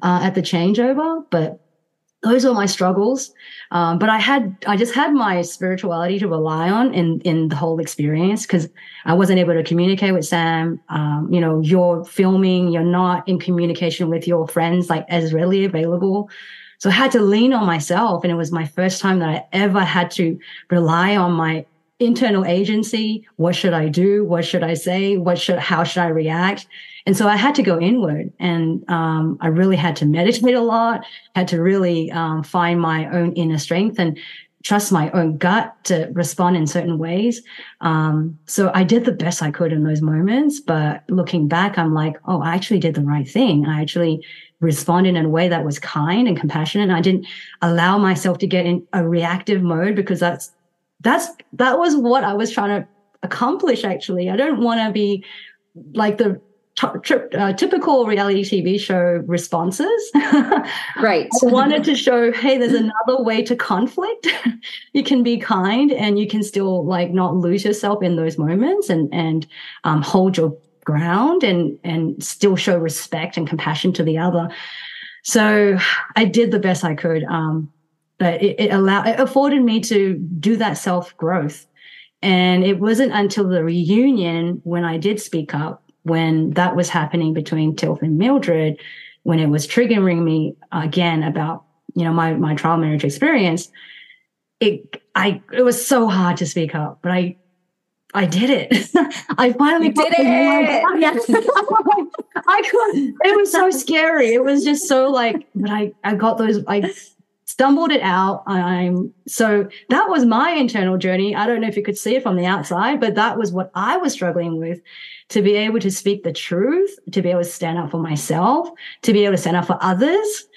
uh, at the changeover. But those were my struggles. Um, but I had, I just had my spirituality to rely on in, in the whole experience because I wasn't able to communicate with Sam. Um, you know, you're filming, you're not in communication with your friends like as readily available. So I had to lean on myself. And it was my first time that I ever had to rely on my internal agency. What should I do? What should I say? What should, how should I react? And so I had to go inward and um, I really had to meditate a lot, had to really um, find my own inner strength and trust my own gut to respond in certain ways. Um, so I did the best I could in those moments. But looking back, I'm like, oh, I actually did the right thing. I actually responded in a way that was kind and compassionate. And I didn't allow myself to get in a reactive mode because that's that's that was what I was trying to accomplish actually. I don't want to be like the uh, typical reality TV show responses. <laughs> right. I wanted to show, hey, there's another way to conflict. <laughs> you can be kind and you can still like not lose yourself in those moments and and um, hold your ground and and still show respect and compassion to the other. So I did the best I could. Um, but it, it allowed it afforded me to do that self growth. And it wasn't until the reunion when I did speak up when that was happening between Tiff and Mildred, when it was triggering me again about, you know, my, my trial marriage experience, it, I, it was so hard to speak up, but I, I did it. <laughs> I finally you did it. <laughs> Yes. <laughs> I could. It was so scary. It was just so like, but I, I got those, I stumbled it out. I'm so that was my internal journey. I don't know if you could see it from the outside, but that was what I was struggling with to be able to speak the truth, to be able to stand up for myself, to be able to stand up for others.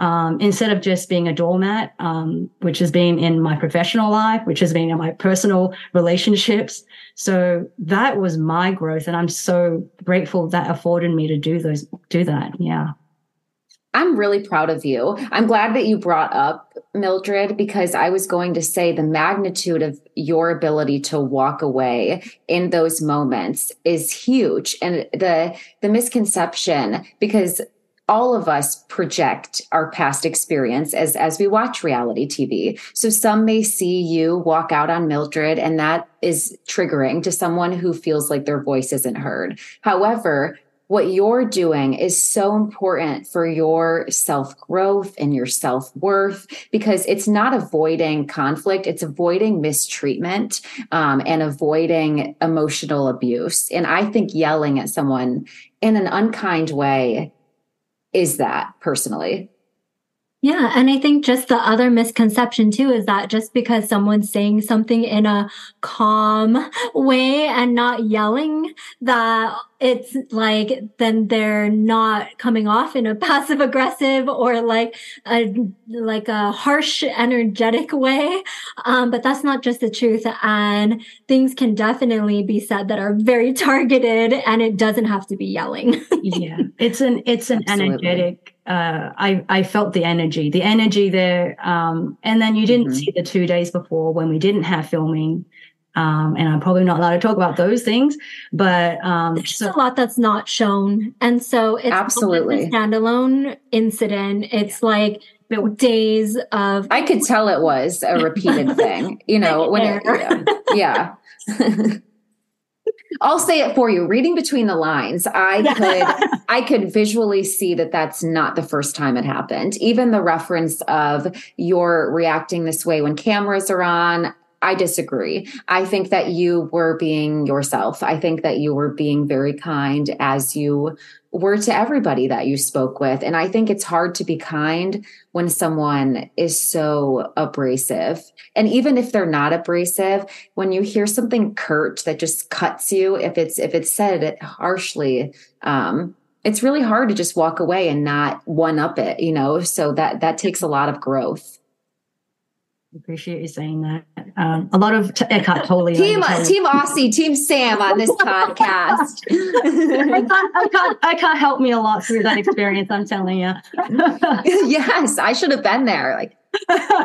Um, instead of just being a doormat, um, which has been in my professional life, which has been in my personal relationships. So that was my growth. And I'm so grateful that afforded me to do those, do that. Yeah. I'm really proud of you. I'm glad that you brought up Mildred because I was going to say the magnitude of your ability to walk away in those moments is huge and the the misconception because all of us project our past experience as as we watch reality TV. So some may see you walk out on Mildred and that is triggering to someone who feels like their voice isn't heard. However, what you're doing is so important for your self growth and your self worth because it's not avoiding conflict, it's avoiding mistreatment um, and avoiding emotional abuse. And I think yelling at someone in an unkind way is that personally. Yeah. And I think just the other misconception too is that just because someone's saying something in a calm way and not yelling, that it's like then they're not coming off in a <laughs> passive aggressive or like a like a harsh energetic way um, but that's not just the truth and things can definitely be said that are very <laughs> targeted and it doesn't have to be yelling yeah it's an it's an Absolutely. energetic uh, I, I felt the energy, the energy there. Um, and then you didn't mm-hmm. see the two days before when we didn't have filming. Um, and I'm probably not allowed to talk about those things, but um, there's so, a lot that's not shown, and so it's absolutely a standalone incident. It's like days of. I could tell it was a repeated thing, you <laughs> know. When it, yeah. yeah. <laughs> I'll say it for you. Reading between the lines, I could <laughs> I could visually see that that's not the first time it happened. Even the reference of you're reacting this way when cameras are on, I disagree. I think that you were being yourself. I think that you were being very kind as you were to everybody that you spoke with. And I think it's hard to be kind when someone is so abrasive. And even if they're not abrasive, when you hear something curt that just cuts you, if it's if it's said harshly, um, it's really hard to just walk away and not one up it, you know. So that that takes a lot of growth appreciate you saying that. Um, a lot of t- Eckhart Tolle. team Team Aussie, Team Sam on this <laughs> podcast. I, can't, I, can't, I can't help me a lot through that experience. I'm telling you. <laughs> yes, I should have been there, like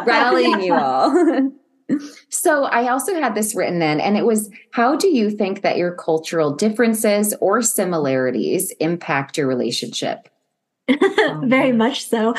rallying you all. <laughs> so I also had this written in, and it was how do you think that your cultural differences or similarities impact your relationship? Very much so.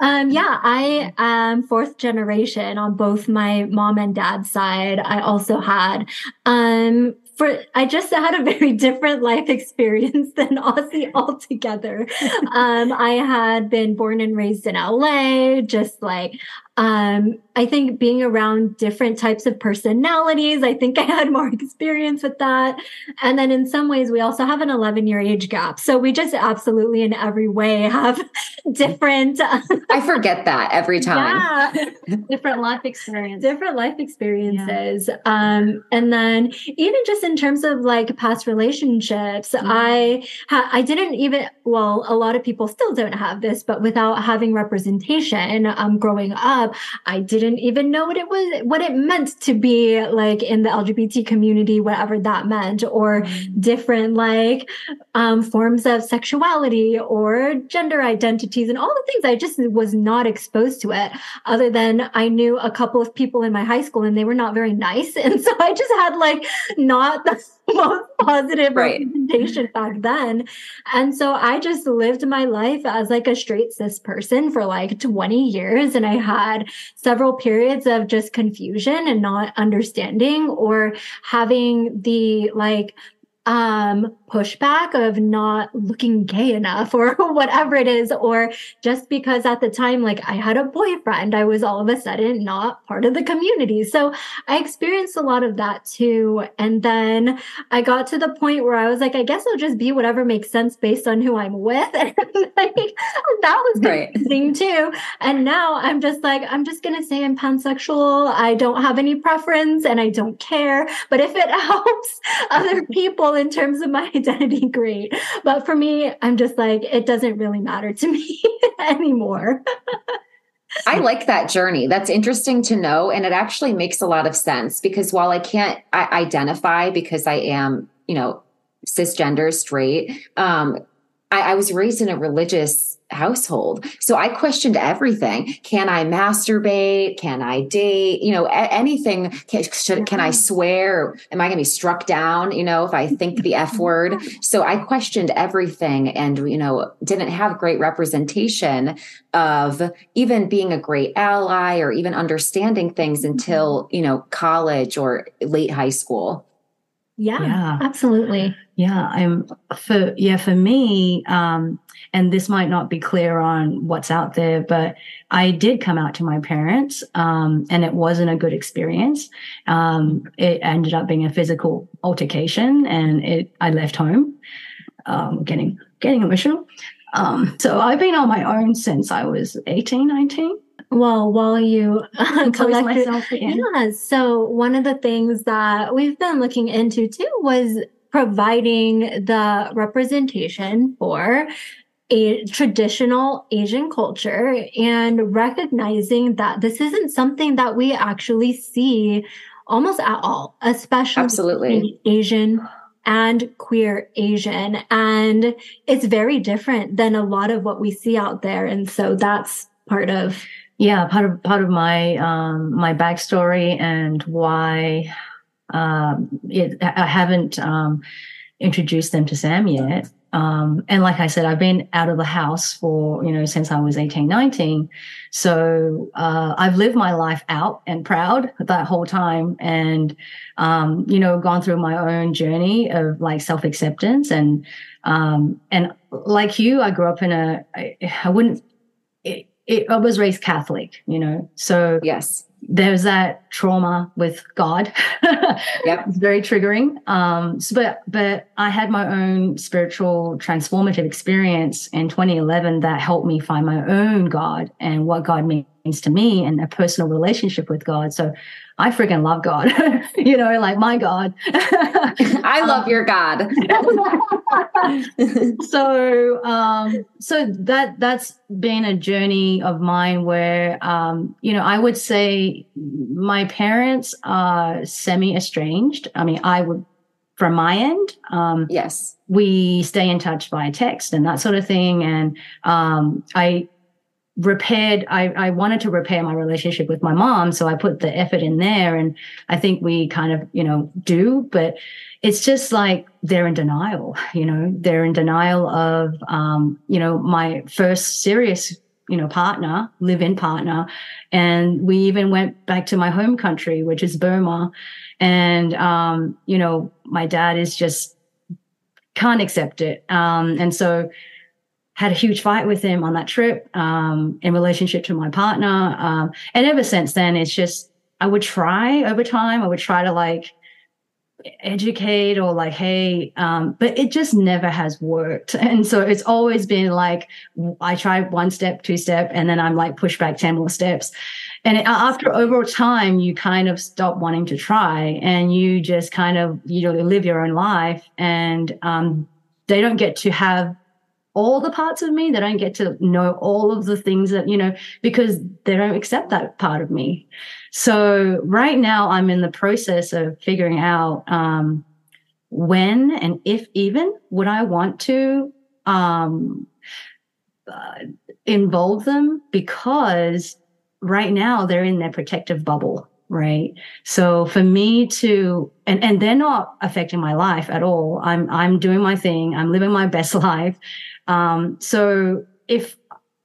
Um, yeah, I am fourth generation on both my mom and dad's side. I also had um, for I just had a <laughs> very different life experience than Aussie <laughs> altogether. <laughs> um, I had been born and raised in LA, just like um, I think being around different types of personalities, I think <laughs> I had more experience with that. And then in some ways, we also have an 11 year age gap. So we just absolutely in every way have <laughs> different. I forget that every <laughs> time. Yeah. different life experiences. Different life experiences. Yeah. Um, and then even just in terms of like past relationships, mm-hmm. I, ha- I didn't even, well, a lot of people still don't have this, but without having representation, um, growing up, up, I didn't even know what it was, what it meant to be like in the LGBT community, whatever that meant, or mm. different like um, forms of sexuality or gender identities and all the things. I just was not exposed to it other than I knew a couple of people in my high school and they were not very nice. <laughs> And so I just had like not the most positive right. representation back then. And so I just lived my life as like a straight cis person for like 20 years. And I had several periods of just confusion and not understanding or having the like um pushback of not looking gay enough or <laughs> whatever it is or just because at the time like I had a boyfriend I was all of a sudden not part of the community. So I experienced a lot of that too. And then I got to the point where I was like I guess I'll just be whatever makes sense based on who I'm with. <laughs> And like, that was confusing right. too. And now I'm just like I'm just going to say I'm pansexual. I don't have any preference and I don't care. But if it <laughs> helps other people in terms of my <laughs> identity, great. But for me, I'm just like, it doesn't really matter to me <laughs> anymore. I like that journey. That's interesting to know. And it actually makes a lot of sense because while I can't I identify because I am, you know, cisgender, straight, um, I, I was raised in a religious household. So I questioned everything. Can I masturbate? Can I date? You know, a- anything. Can, should, can I swear? Am I going to be struck down? You know, if I think the F <laughs> word. So I questioned everything and, you know, didn't have great representation of even being a great ally or even understanding things mm-hmm. until, you know, college or late high school. Yeah, yeah, absolutely. Yeah, I'm for yeah for me, um, and this might not be clear on what's out there, but I did come out to my parents, um, and it wasn't a good experience. Um, it ended up being a physical altercation, and it I left home, um, getting getting emotional. Um, so I've been on my own since I was 18, 19. Well, while you <laughs> uh, collected, myself again. Yeah. So one of the things that we've been looking into too was providing the representation for a traditional Asian culture and recognizing that this isn't something that we actually see almost at all, especially absolutely Asian and queer Asian. And it's very different than a lot of what we see out there. And so that's part of yeah, part of part of my um my backstory and why um it, I haven't um introduced them to Sam yet. Um, and like I said, I've been out of the house for, you know, since I was 18, 19. So, uh, I've lived my life out and proud that whole time and, um, you know, gone through my own journey of like self acceptance and, um, and like you, I grew up in a, I, I wouldn't, it, it, I was raised Catholic, you know, so yes, there's that trauma with God. <laughs> yep. It's very triggering. Um, so, but, but I had my own spiritual transformative experience in 2011 that helped me find my own God and what God means to me and a personal relationship with God. So I freaking love God, <laughs> you know, like my God. <laughs> I love um, your God. <laughs> so, um, so that that's been a journey of mine where, um, you know, I would say my parents are semi estranged. I mean, I would, from my end, um, yes, we stay in touch via text and that sort of thing. And um, I repaired I, I wanted to repair my relationship with my mom so i put the effort in there and i think we kind of you know do but it's just like they're in denial you know? They're in denial of um you know my first serious you know partner live in partner and we even went back to my home country which is burma and um you know my dad is just can't accept it um and so had a huge fight with him on that trip um, in relationship to my partner. Um, and ever since then, it's just, I would try over time, I would try to like educate or like, hey, um, but it just never has worked. <laughs> And so it's always been like, I try one step, two step, and then I'm like push back 10 more steps. And after over time, you kind of stop wanting to try and you just kind of, you know, live your own life and, um, they don't get to have all the parts of me. They don't get to know all of the things that, you know, because they don't accept that part of me. So right now I'm in the process of figuring out, um, when and if even would I want to, um, uh, involve them because right now they're in their protective bubble right so for me to and and they're not affecting my life at all i'm i'm doing my thing i'm living my <laughs> best life um, so if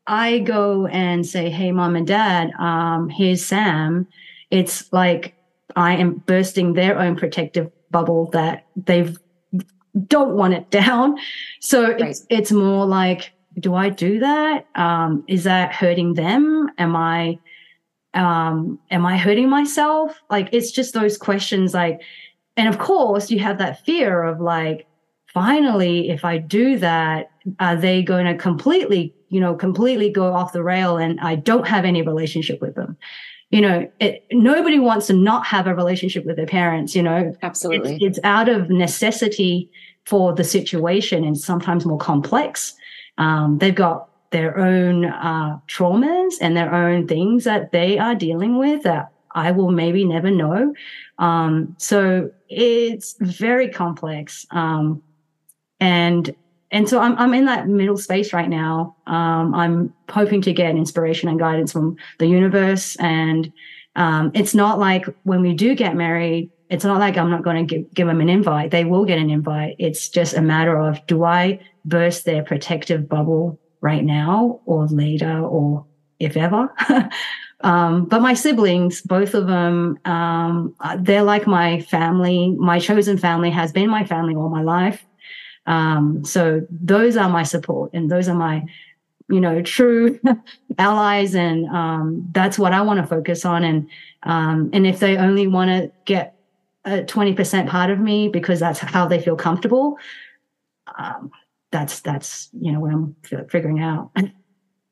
I go and say, Hey, mom and dad, um, here's Sam, it's like I am bursting their own protective bubble that they've don't want it <laughs> down. So right. it's, it's more like, do I do that? Um, is that hurting them? Am I, um, am I hurting myself? Like, it's just those questions like, and of course you have that fear of like, finally, if I do that, are they going to completely, you know, completely go off the rail and I don't have any relationship with them? You know, it, nobody wants to not have a relationship with their parents, you know. Absolutely. It's, it's out of necessity for the situation and sometimes more complex. Um, they've got their own uh, traumas and their own things that they are dealing with that I will maybe never know. Um, so it's very complex. Um, and and so I'm I'm in that middle space right now. Um, I'm hoping to get inspiration and guidance from the universe, and um, it's not like when we do get married, it's not like I'm not going to give, give them an invite. They will get an invite. It's just a matter of do I burst their protective bubble right now or later or if ever. <laughs> um, but my siblings, both of them, um, they're like my family. My chosen family has been my family all my life. Um, so those are my support and those are my, you know, true <laughs> allies. And um, that's what I want to focus on. And um, and if they only want to get a 20% part of me because that's how they feel comfortable, um, that's that's you know what i'm figuring out <laughs>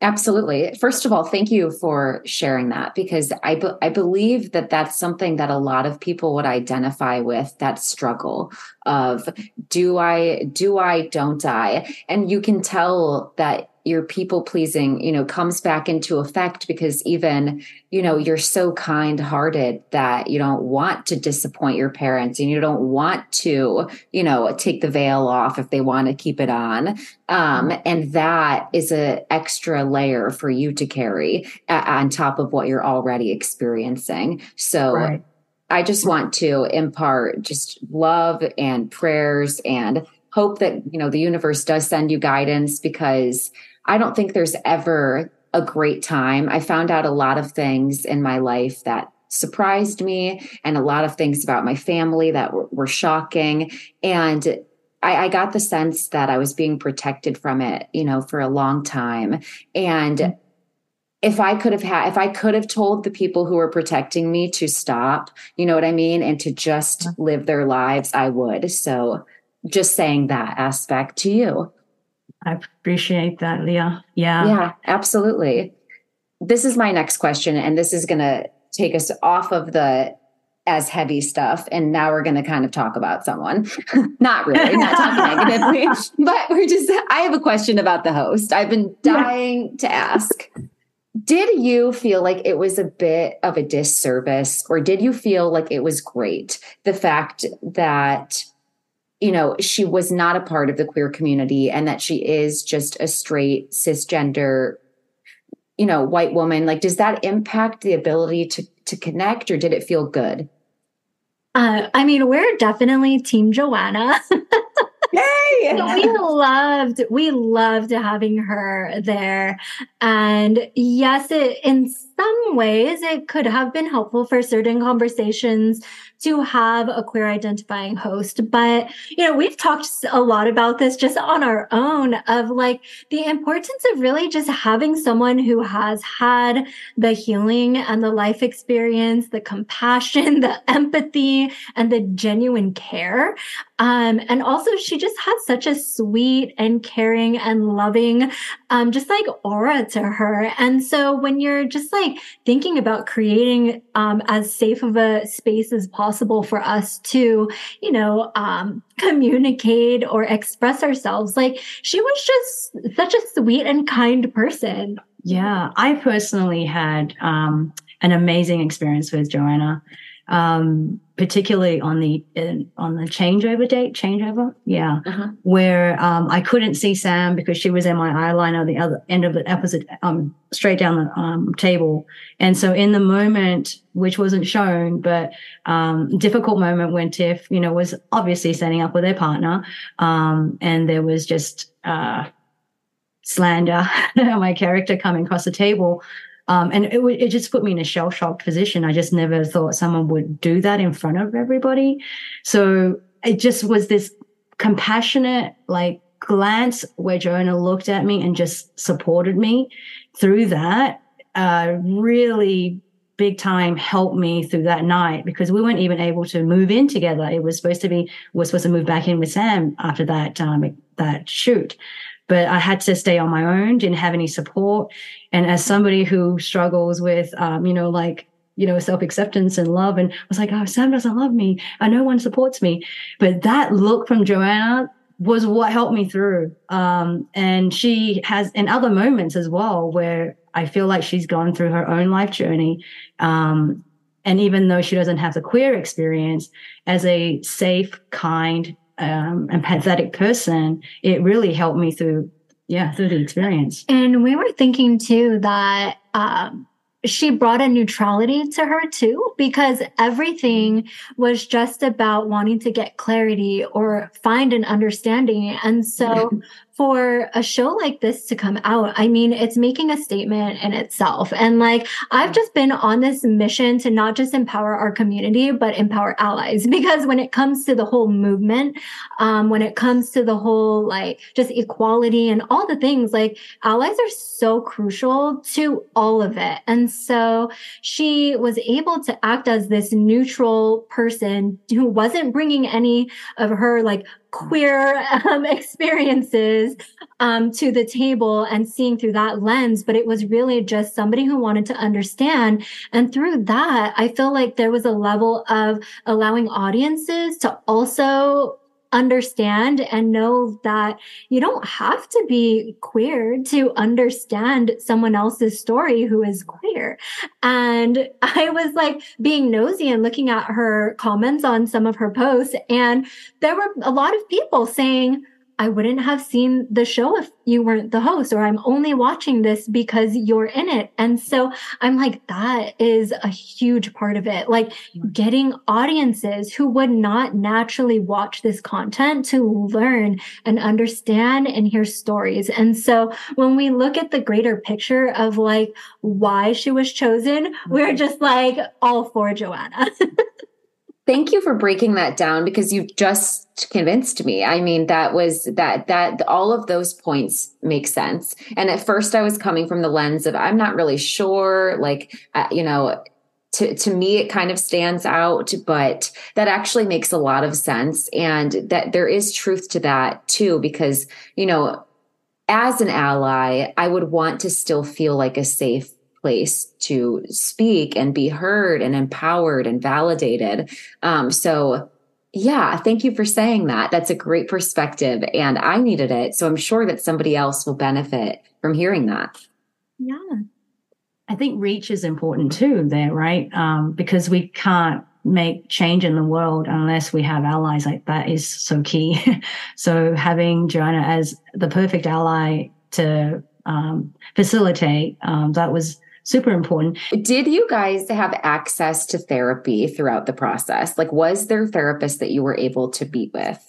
Absolutely. First of all, thank you for sharing that because I be- I believe that that's something that a lot of people would identify with that struggle of do I do I don't I and you can tell that your people pleasing, you know, comes back into effect because even, you know, you're so kind hearted that you don't want to disappoint your parents and you don't want to, you know, take the veil off if they want to keep it on. Um, and that is a extra layer for you to carry on top of what you're already experiencing. So right. I just want to impart just love and prayers and hope that, you know, the universe does send you guidance because I don't think there's ever a great time. I found out a lot of things in my life that surprised me and a lot of things about my family that were, were shocking. And I, I, got the sense that I was being protected from it, you know, for a long time. And mm-hmm. if I could have had, if I could have told the people who were protecting me to stop, you know what I mean? And to just mm-hmm. live their lives, I would. So just saying that aspect to you. I appreciate that, Leah. Yeah. Yeah, absolutely. This is my next question, and this is going to take us off of the as heavy stuff. And now we're going to kind of talk about someone. <laughs> not really, not talking <laughs> negatively, but we're just, I have a question about the host. I've been dying yeah. to ask. Did you feel like it was a bit of a disservice, or did you feel like it was great? The fact that you know, she was not a part of the queer community and that she is just a straight cisgender, you know, white woman. Like, does that impact the ability to to connect or did it feel good? Uh, I mean, we're definitely Team Joanna. <laughs> Yay! we loved, we loved having her there. And yes, it in some ways it could have been helpful for certain conversations to have a queer identifying host. But, you know, we've talked a lot about this just on our own of like the importance of really just having someone who has had the healing and the life experience, the compassion, the empathy, and the genuine care. Um, and also she just had such a sweet and caring and loving, um, just like aura to her. And so when you're just like thinking about creating, um, as safe of a space as possible, possible for us to, you know, um, <laughs> communicate or express ourselves. Like she was just such a sweet and kind person. Yeah, I personally had um, an amazing experience with Joanna um, particularly on the in, on the changeover date, changeover, yeah, uh-huh. where um, I couldn't see Sam because she was in my eyeliner, the other end of the opposite, um, straight down the um, table, and so in the moment, which wasn't shown, but um, difficult moment when Tiff, you know, was obviously setting up with their partner, um, and there was just uh, slander, <laughs> my character coming across the table. Um, and it, it just put me in a shell shocked position. I just never thought someone would do that in front of everybody. So it just was this compassionate, like glance where Joanna looked at me and just supported me through that. Uh, really big time helped me through that night because we weren't even able to move in together. It was supposed to be, we are supposed to move back in with Sam after that, um, that shoot but I had to stay on my own, didn't have any support. And as somebody who struggles with, um, you know, like, you know, self acceptance and love, and I was like, oh, Sam doesn't love me. and no one supports me. But that look from Joanna was what helped me through. Um, and she has in other moments as well where I feel like she's gone through her own life journey. Um, and even though she doesn't have the queer experience, as a safe, kind, um, empathetic person, it really helped me through, yeah, through the experience. And we were thinking too that um, she brought a neutrality to her too, because everything was just about wanting to get clarity or find an understanding. And so <laughs> for a show like this to come out, I mean, it's making a statement in itself. And like, I've just been on this mission to not just empower our community, but empower allies. <laughs> Because when it comes to the whole movement, um, when it comes to the whole like just equality and all the things, like allies are so crucial to all of it. And so she was able to act as this neutral person who wasn't bringing any of her like queer um, <laughs> experiences um, to the table and seeing through that lens, but it was really just somebody who wanted to understand. And through that, I feel like there was a level of allowing audiences to also understand and know that you don't have to be queer to understand someone else's story who is queer. And <laughs> I was like being nosy and looking at her comments on some of her posts, and there were a lot of people saying, I wouldn't have seen the show if you weren't the host, or I'm only watching this because you're in it. And so I'm like, that is a huge part of it. Like getting audiences who would not naturally watch this content to learn and understand and hear stories. And so when we look at the greater picture of like why she was chosen, we're just like all for Joanna. <laughs> Thank you for breaking that down because you've just convinced me. I mean, that was that that all of those points make sense. And at first I was coming from the lens of I'm not really sure like uh, you know to to me it kind of stands out but that actually makes a lot of sense and that there is truth to that too because you know as an ally I would want to still feel like a safe place to speak and be heard and empowered and validated. Um, so, yeah, thank you for saying that. That's a great perspective. And I needed it. So I'm sure that somebody else will benefit from hearing that. Yeah. I think reach is important too, there, right? Um, because we can't make change in the world unless we have allies. Like that is so key. <laughs> so having Joanna as the perfect ally to um, facilitate um, that was super important. Did you guys have access to therapy throughout the process? Like, was there therapist that you were able to meet with?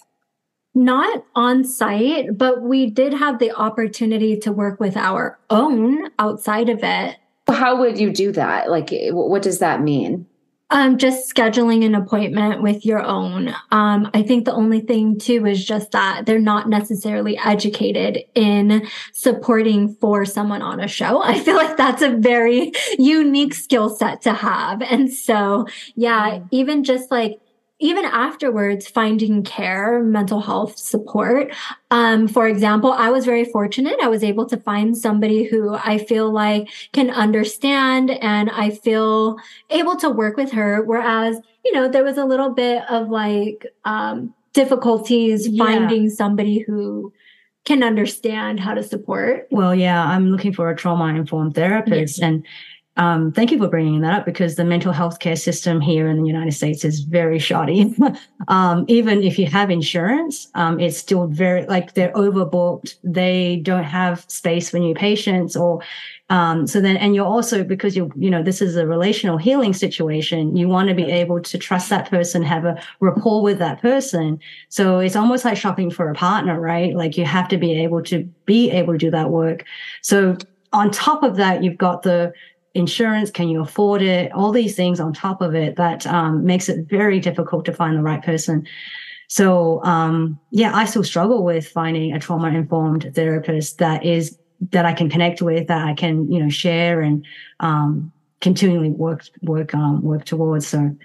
Not on site, but we did have the opportunity to work with our own outside of it. How would you do that? Like, what does that mean? Um, just scheduling an appointment with your own. Um, I think the only thing too is just that they're not necessarily educated in supporting for someone on a show. <laughs> I feel like that's a very unique skill set to have. And so, yeah, mm. even just like even afterwards finding care mental health support um, for example i was very fortunate i was able to find somebody who i feel like can understand and i feel able to work with her whereas you know there was a little bit of like um, difficulties yeah. finding somebody who can understand how to support well yeah i'm looking for a trauma informed therapist yes. and um, thank you for bringing that up because the mental health care system here in the United States is very shoddy. <laughs> um, even if you have insurance, um, it's still very like they're overbooked. They don't have space for new patients or um, so then, and you're also because you you know this is a relational healing situation. You want to be able to trust that person, have a rapport with that person. So it's almost like shopping for a partner, right? Like you have to be able to be able to do that work. So on top of that, you've got the insurance can you afford it all these things on top of it that um, makes it very difficult to find the right person so um, yeah i still struggle with finding a trauma informed therapist that is that i can connect with that i can you know share and um, continually work work um, work towards so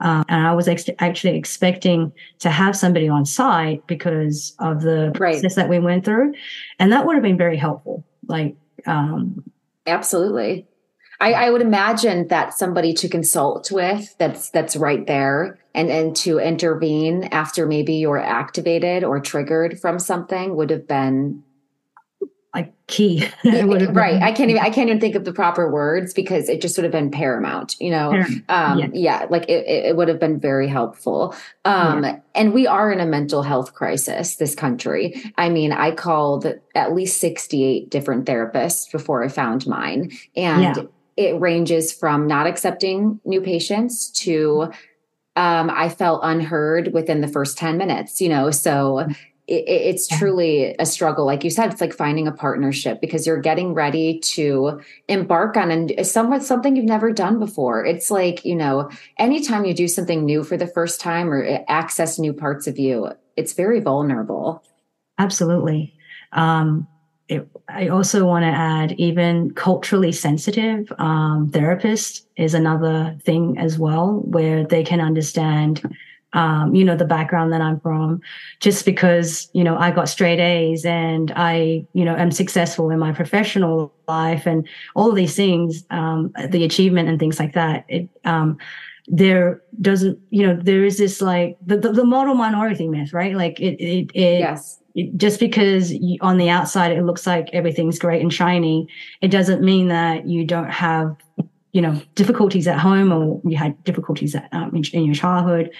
uh, and I was ex- actually expecting to have somebody on site because of the right. process that we went through, and that would have been very helpful. Like, um, absolutely, I, I would imagine that somebody to consult with that's that's right there and and to intervene after maybe you're activated or triggered from something would have been like key. <laughs> Right. I can't even i can't even think of the proper words because it just would have been paramount you know? Um yeah, yeah like it, it would have been very helpful. Um yeah. and we are in a mental health crisis this country. I mean i called at least 68 different therapists before i found mine. And yeah it ranges from not accepting new patients to um, I felt unheard within the first 10 minutes, you know, so it, it's truly a struggle. Like you said, it's like finding a partnership because you're getting ready to embark on and somewhat something you've never done before. It's like, you know, anytime you do something new for the first time or access new parts of you, it's very vulnerable. Absolutely. Um, it, I also want to add even culturally sensitive um, therapist is another thing as well, where they can understand, um, you know, the background that I'm from. Just because you know I got straight A's and I, you know, am successful in my professional life and all these things, um, the achievement and things like that. It, um, there doesn't, you know, there is this like the, the, the model minority myth, right? Like it, it, it yes just because you, on the outside it looks like everything's great and shiny, it doesn't mean that you don't have, you know, difficulties at home or you had difficulties at, um, in, in, your childhood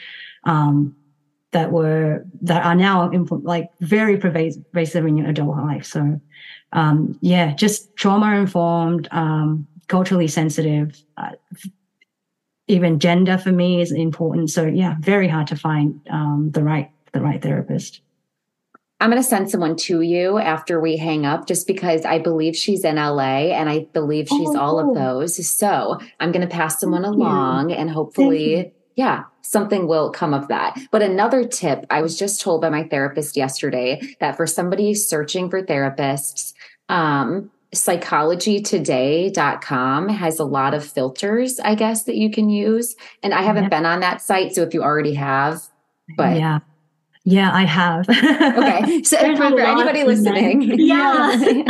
um, that were that are now impl- like very pervasive in your adult life. So, um, yeah, just trauma informed, um, culturally sensitive. Uh, even gender for me is important. So yeah, very hard to find um, the right the right therapist. I'm going to send someone to you after we hang up just because I believe she's in LA and I believe she's oh, all of those. So I'm going to pass someone along and hopefully, yeah, something will come of that. But another tip I was just told by my therapist yesterday that for somebody searching for therapists, um, psychologytoday.com has a lot of filters, I guess, that you can use. And I haven't yeah. been on that site. So if you already have, but yeah. Yeah, I have. okay. <laughs> So for, anybody listening, <laughs> yeah.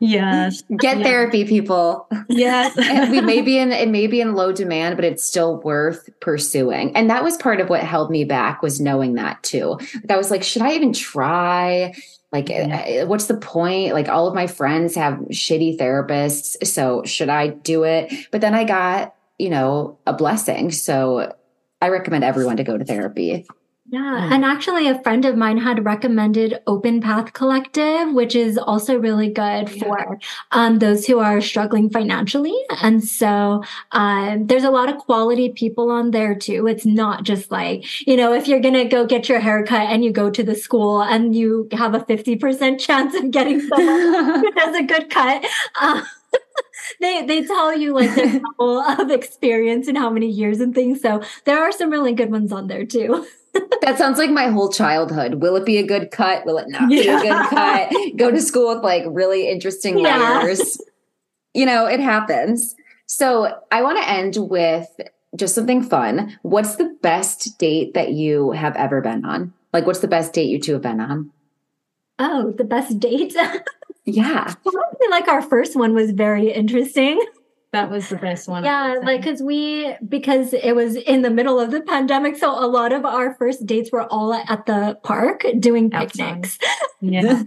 yes. Get yeah. therapy, people. Yes. <laughs> we may be in it may be in low demand, but it's still worth pursuing. And that was part of what held me back was knowing that too. Like I was like, should I even try? Like, yeah. What's the point? Like, all of my friends have shitty therapists. So, should I do it? But then I got, you know, a blessing. So, I recommend everyone to go to therapy. Yeah. And actually, a friend of mine had recommended Open Path Collective, which is also really good yeah. for um, those who are struggling financially. And so um, there's a lot of quality people on there too. It's not just like, you know, if you're going to go get your haircut and you go to the school and you have a 50% <laughs> chance of getting <laughs> someone who does a good cut. Uh, <laughs> they they tell you like their level of experience and how many years and things. So there are some really good ones on there too that sounds like my whole childhood. Will it be a good cut? Will it not yeah. be a good cut? Go to school with like really interesting yeah. letters. you know, it happens. So I want to end with just something fun. What's the best date that you have ever been on? Like, what's the best date you two have been on? Oh, the best date? <laughs> yeah. Probably like our first one was very interesting. That was the best one. Yeah, like because we because it was in the middle of the pandemic, so a lot of our first dates were all at the park doing picnics. Yeah,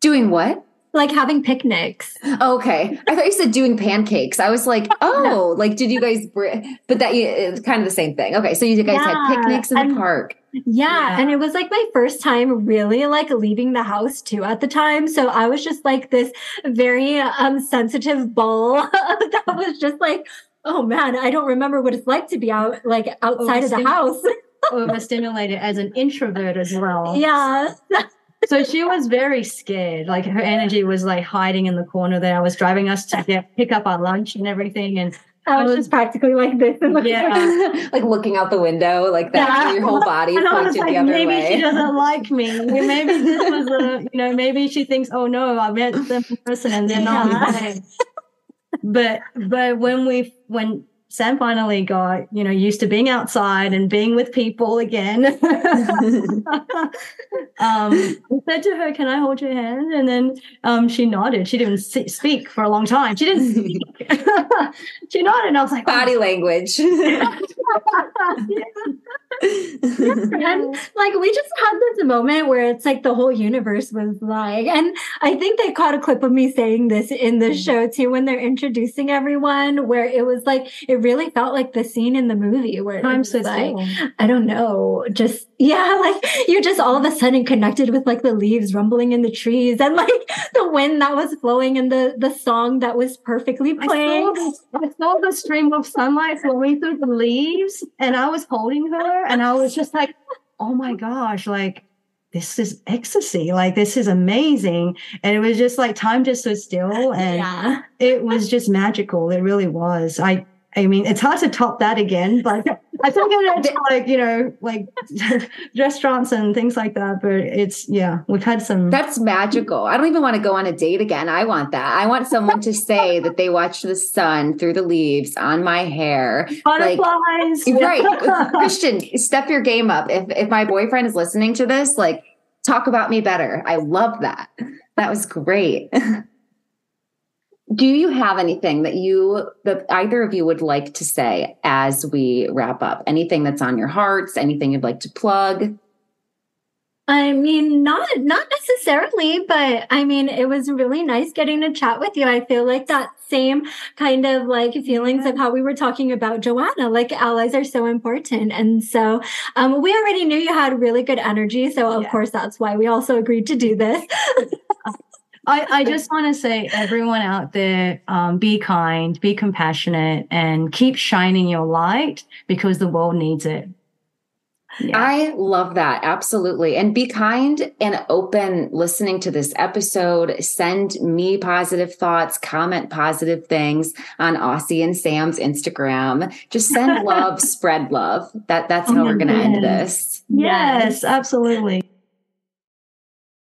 doing what? Like having picnics. Okay, I thought you said doing pancakes. I was like, oh, no. like did you guys? But that it's kind of the same thing. Okay, so you guys yeah. had picnics in the park. Yeah, yeah, And it was like my first time really like leaving the house too at the time. So I was just like this very um sensitive bull <laughs> that was just like, oh man, I don't remember what it's like to be out like outside of the house. <laughs> overstimulated as an introvert as well. Yeah. <laughs> so she was very scared. Like her energy was like hiding in the corner there. I was driving us to get pick up our lunch and everything. And I was just practically like this. yeah. <laughs> like looking out the window, like that. Yeah. Your whole body pointed like, the other maybe way. Maybe she doesn't like me. Maybe this was a, you know, maybe she thinks, oh no, I met them person and they're not. Yeah. but, but when we, when Sam finally got, you know, used to being outside and being with people again. <laughs> um, I said to her, "Can I hold your hand?" And then um, she nodded. She didn't speak for a long time. She didn't speak. <laughs> she nodded, and I was like, "Body oh. language." yeah. <laughs> and like we just had this moment where it's like the whole universe was like, and I think they caught a clip of me saying this in the mm. show too when they're introducing everyone, where it was like it really felt like the scene in the movie where I'm so like, I don't know, just yeah, <laughs> like you just all of a sudden connected with like the leaves rumbling in the trees and like <laughs> the wind that was flowing and the the song that was perfectly playing. I saw, I saw the stream of sunlight flowing through the leaves, and I was holding her, and I was just like, oh my gosh, like this is ecstasy. Like this is amazing. And it was just like time just stood still and yeah. it was just magical. It really was. I I mean, it's hard to top that again, but <laughs> I still get into like you know like <laughs> restaurants and things like that, but it's yeah, we've had some. That's magical. I don't even want to go on a date again. I want that. I want someone to say that they watched the sun through the leaves on my hair. Butterflies, like, <laughs> right? Christian, step your game up. If if my boyfriend is listening to this, like talk about me better. I love that. That was great. Do you have anything that you that either of you would like to say as we wrap up? Anything that's on your hearts, anything you'd like to plug? I mean, not not necessarily, but I mean, it was really nice getting to chat with you. I feel like that same kind of like feelings of how we were talking about Joanna. Like allies are so important, and so um, we already knew you had really good energy. So of yeah. course, that's why we also agreed to do this. <laughs> I, I just want to say, everyone out there, um, be kind, be compassionate, and keep shining your light because the world needs it. Yeah. I love that. Absolutely. And be kind and open listening to this episode. Send me positive thoughts, comment positive things on Aussie and Sam's Instagram. Just send <laughs> love, spread love. That that's how oh we're going to end this. Yes, absolutely.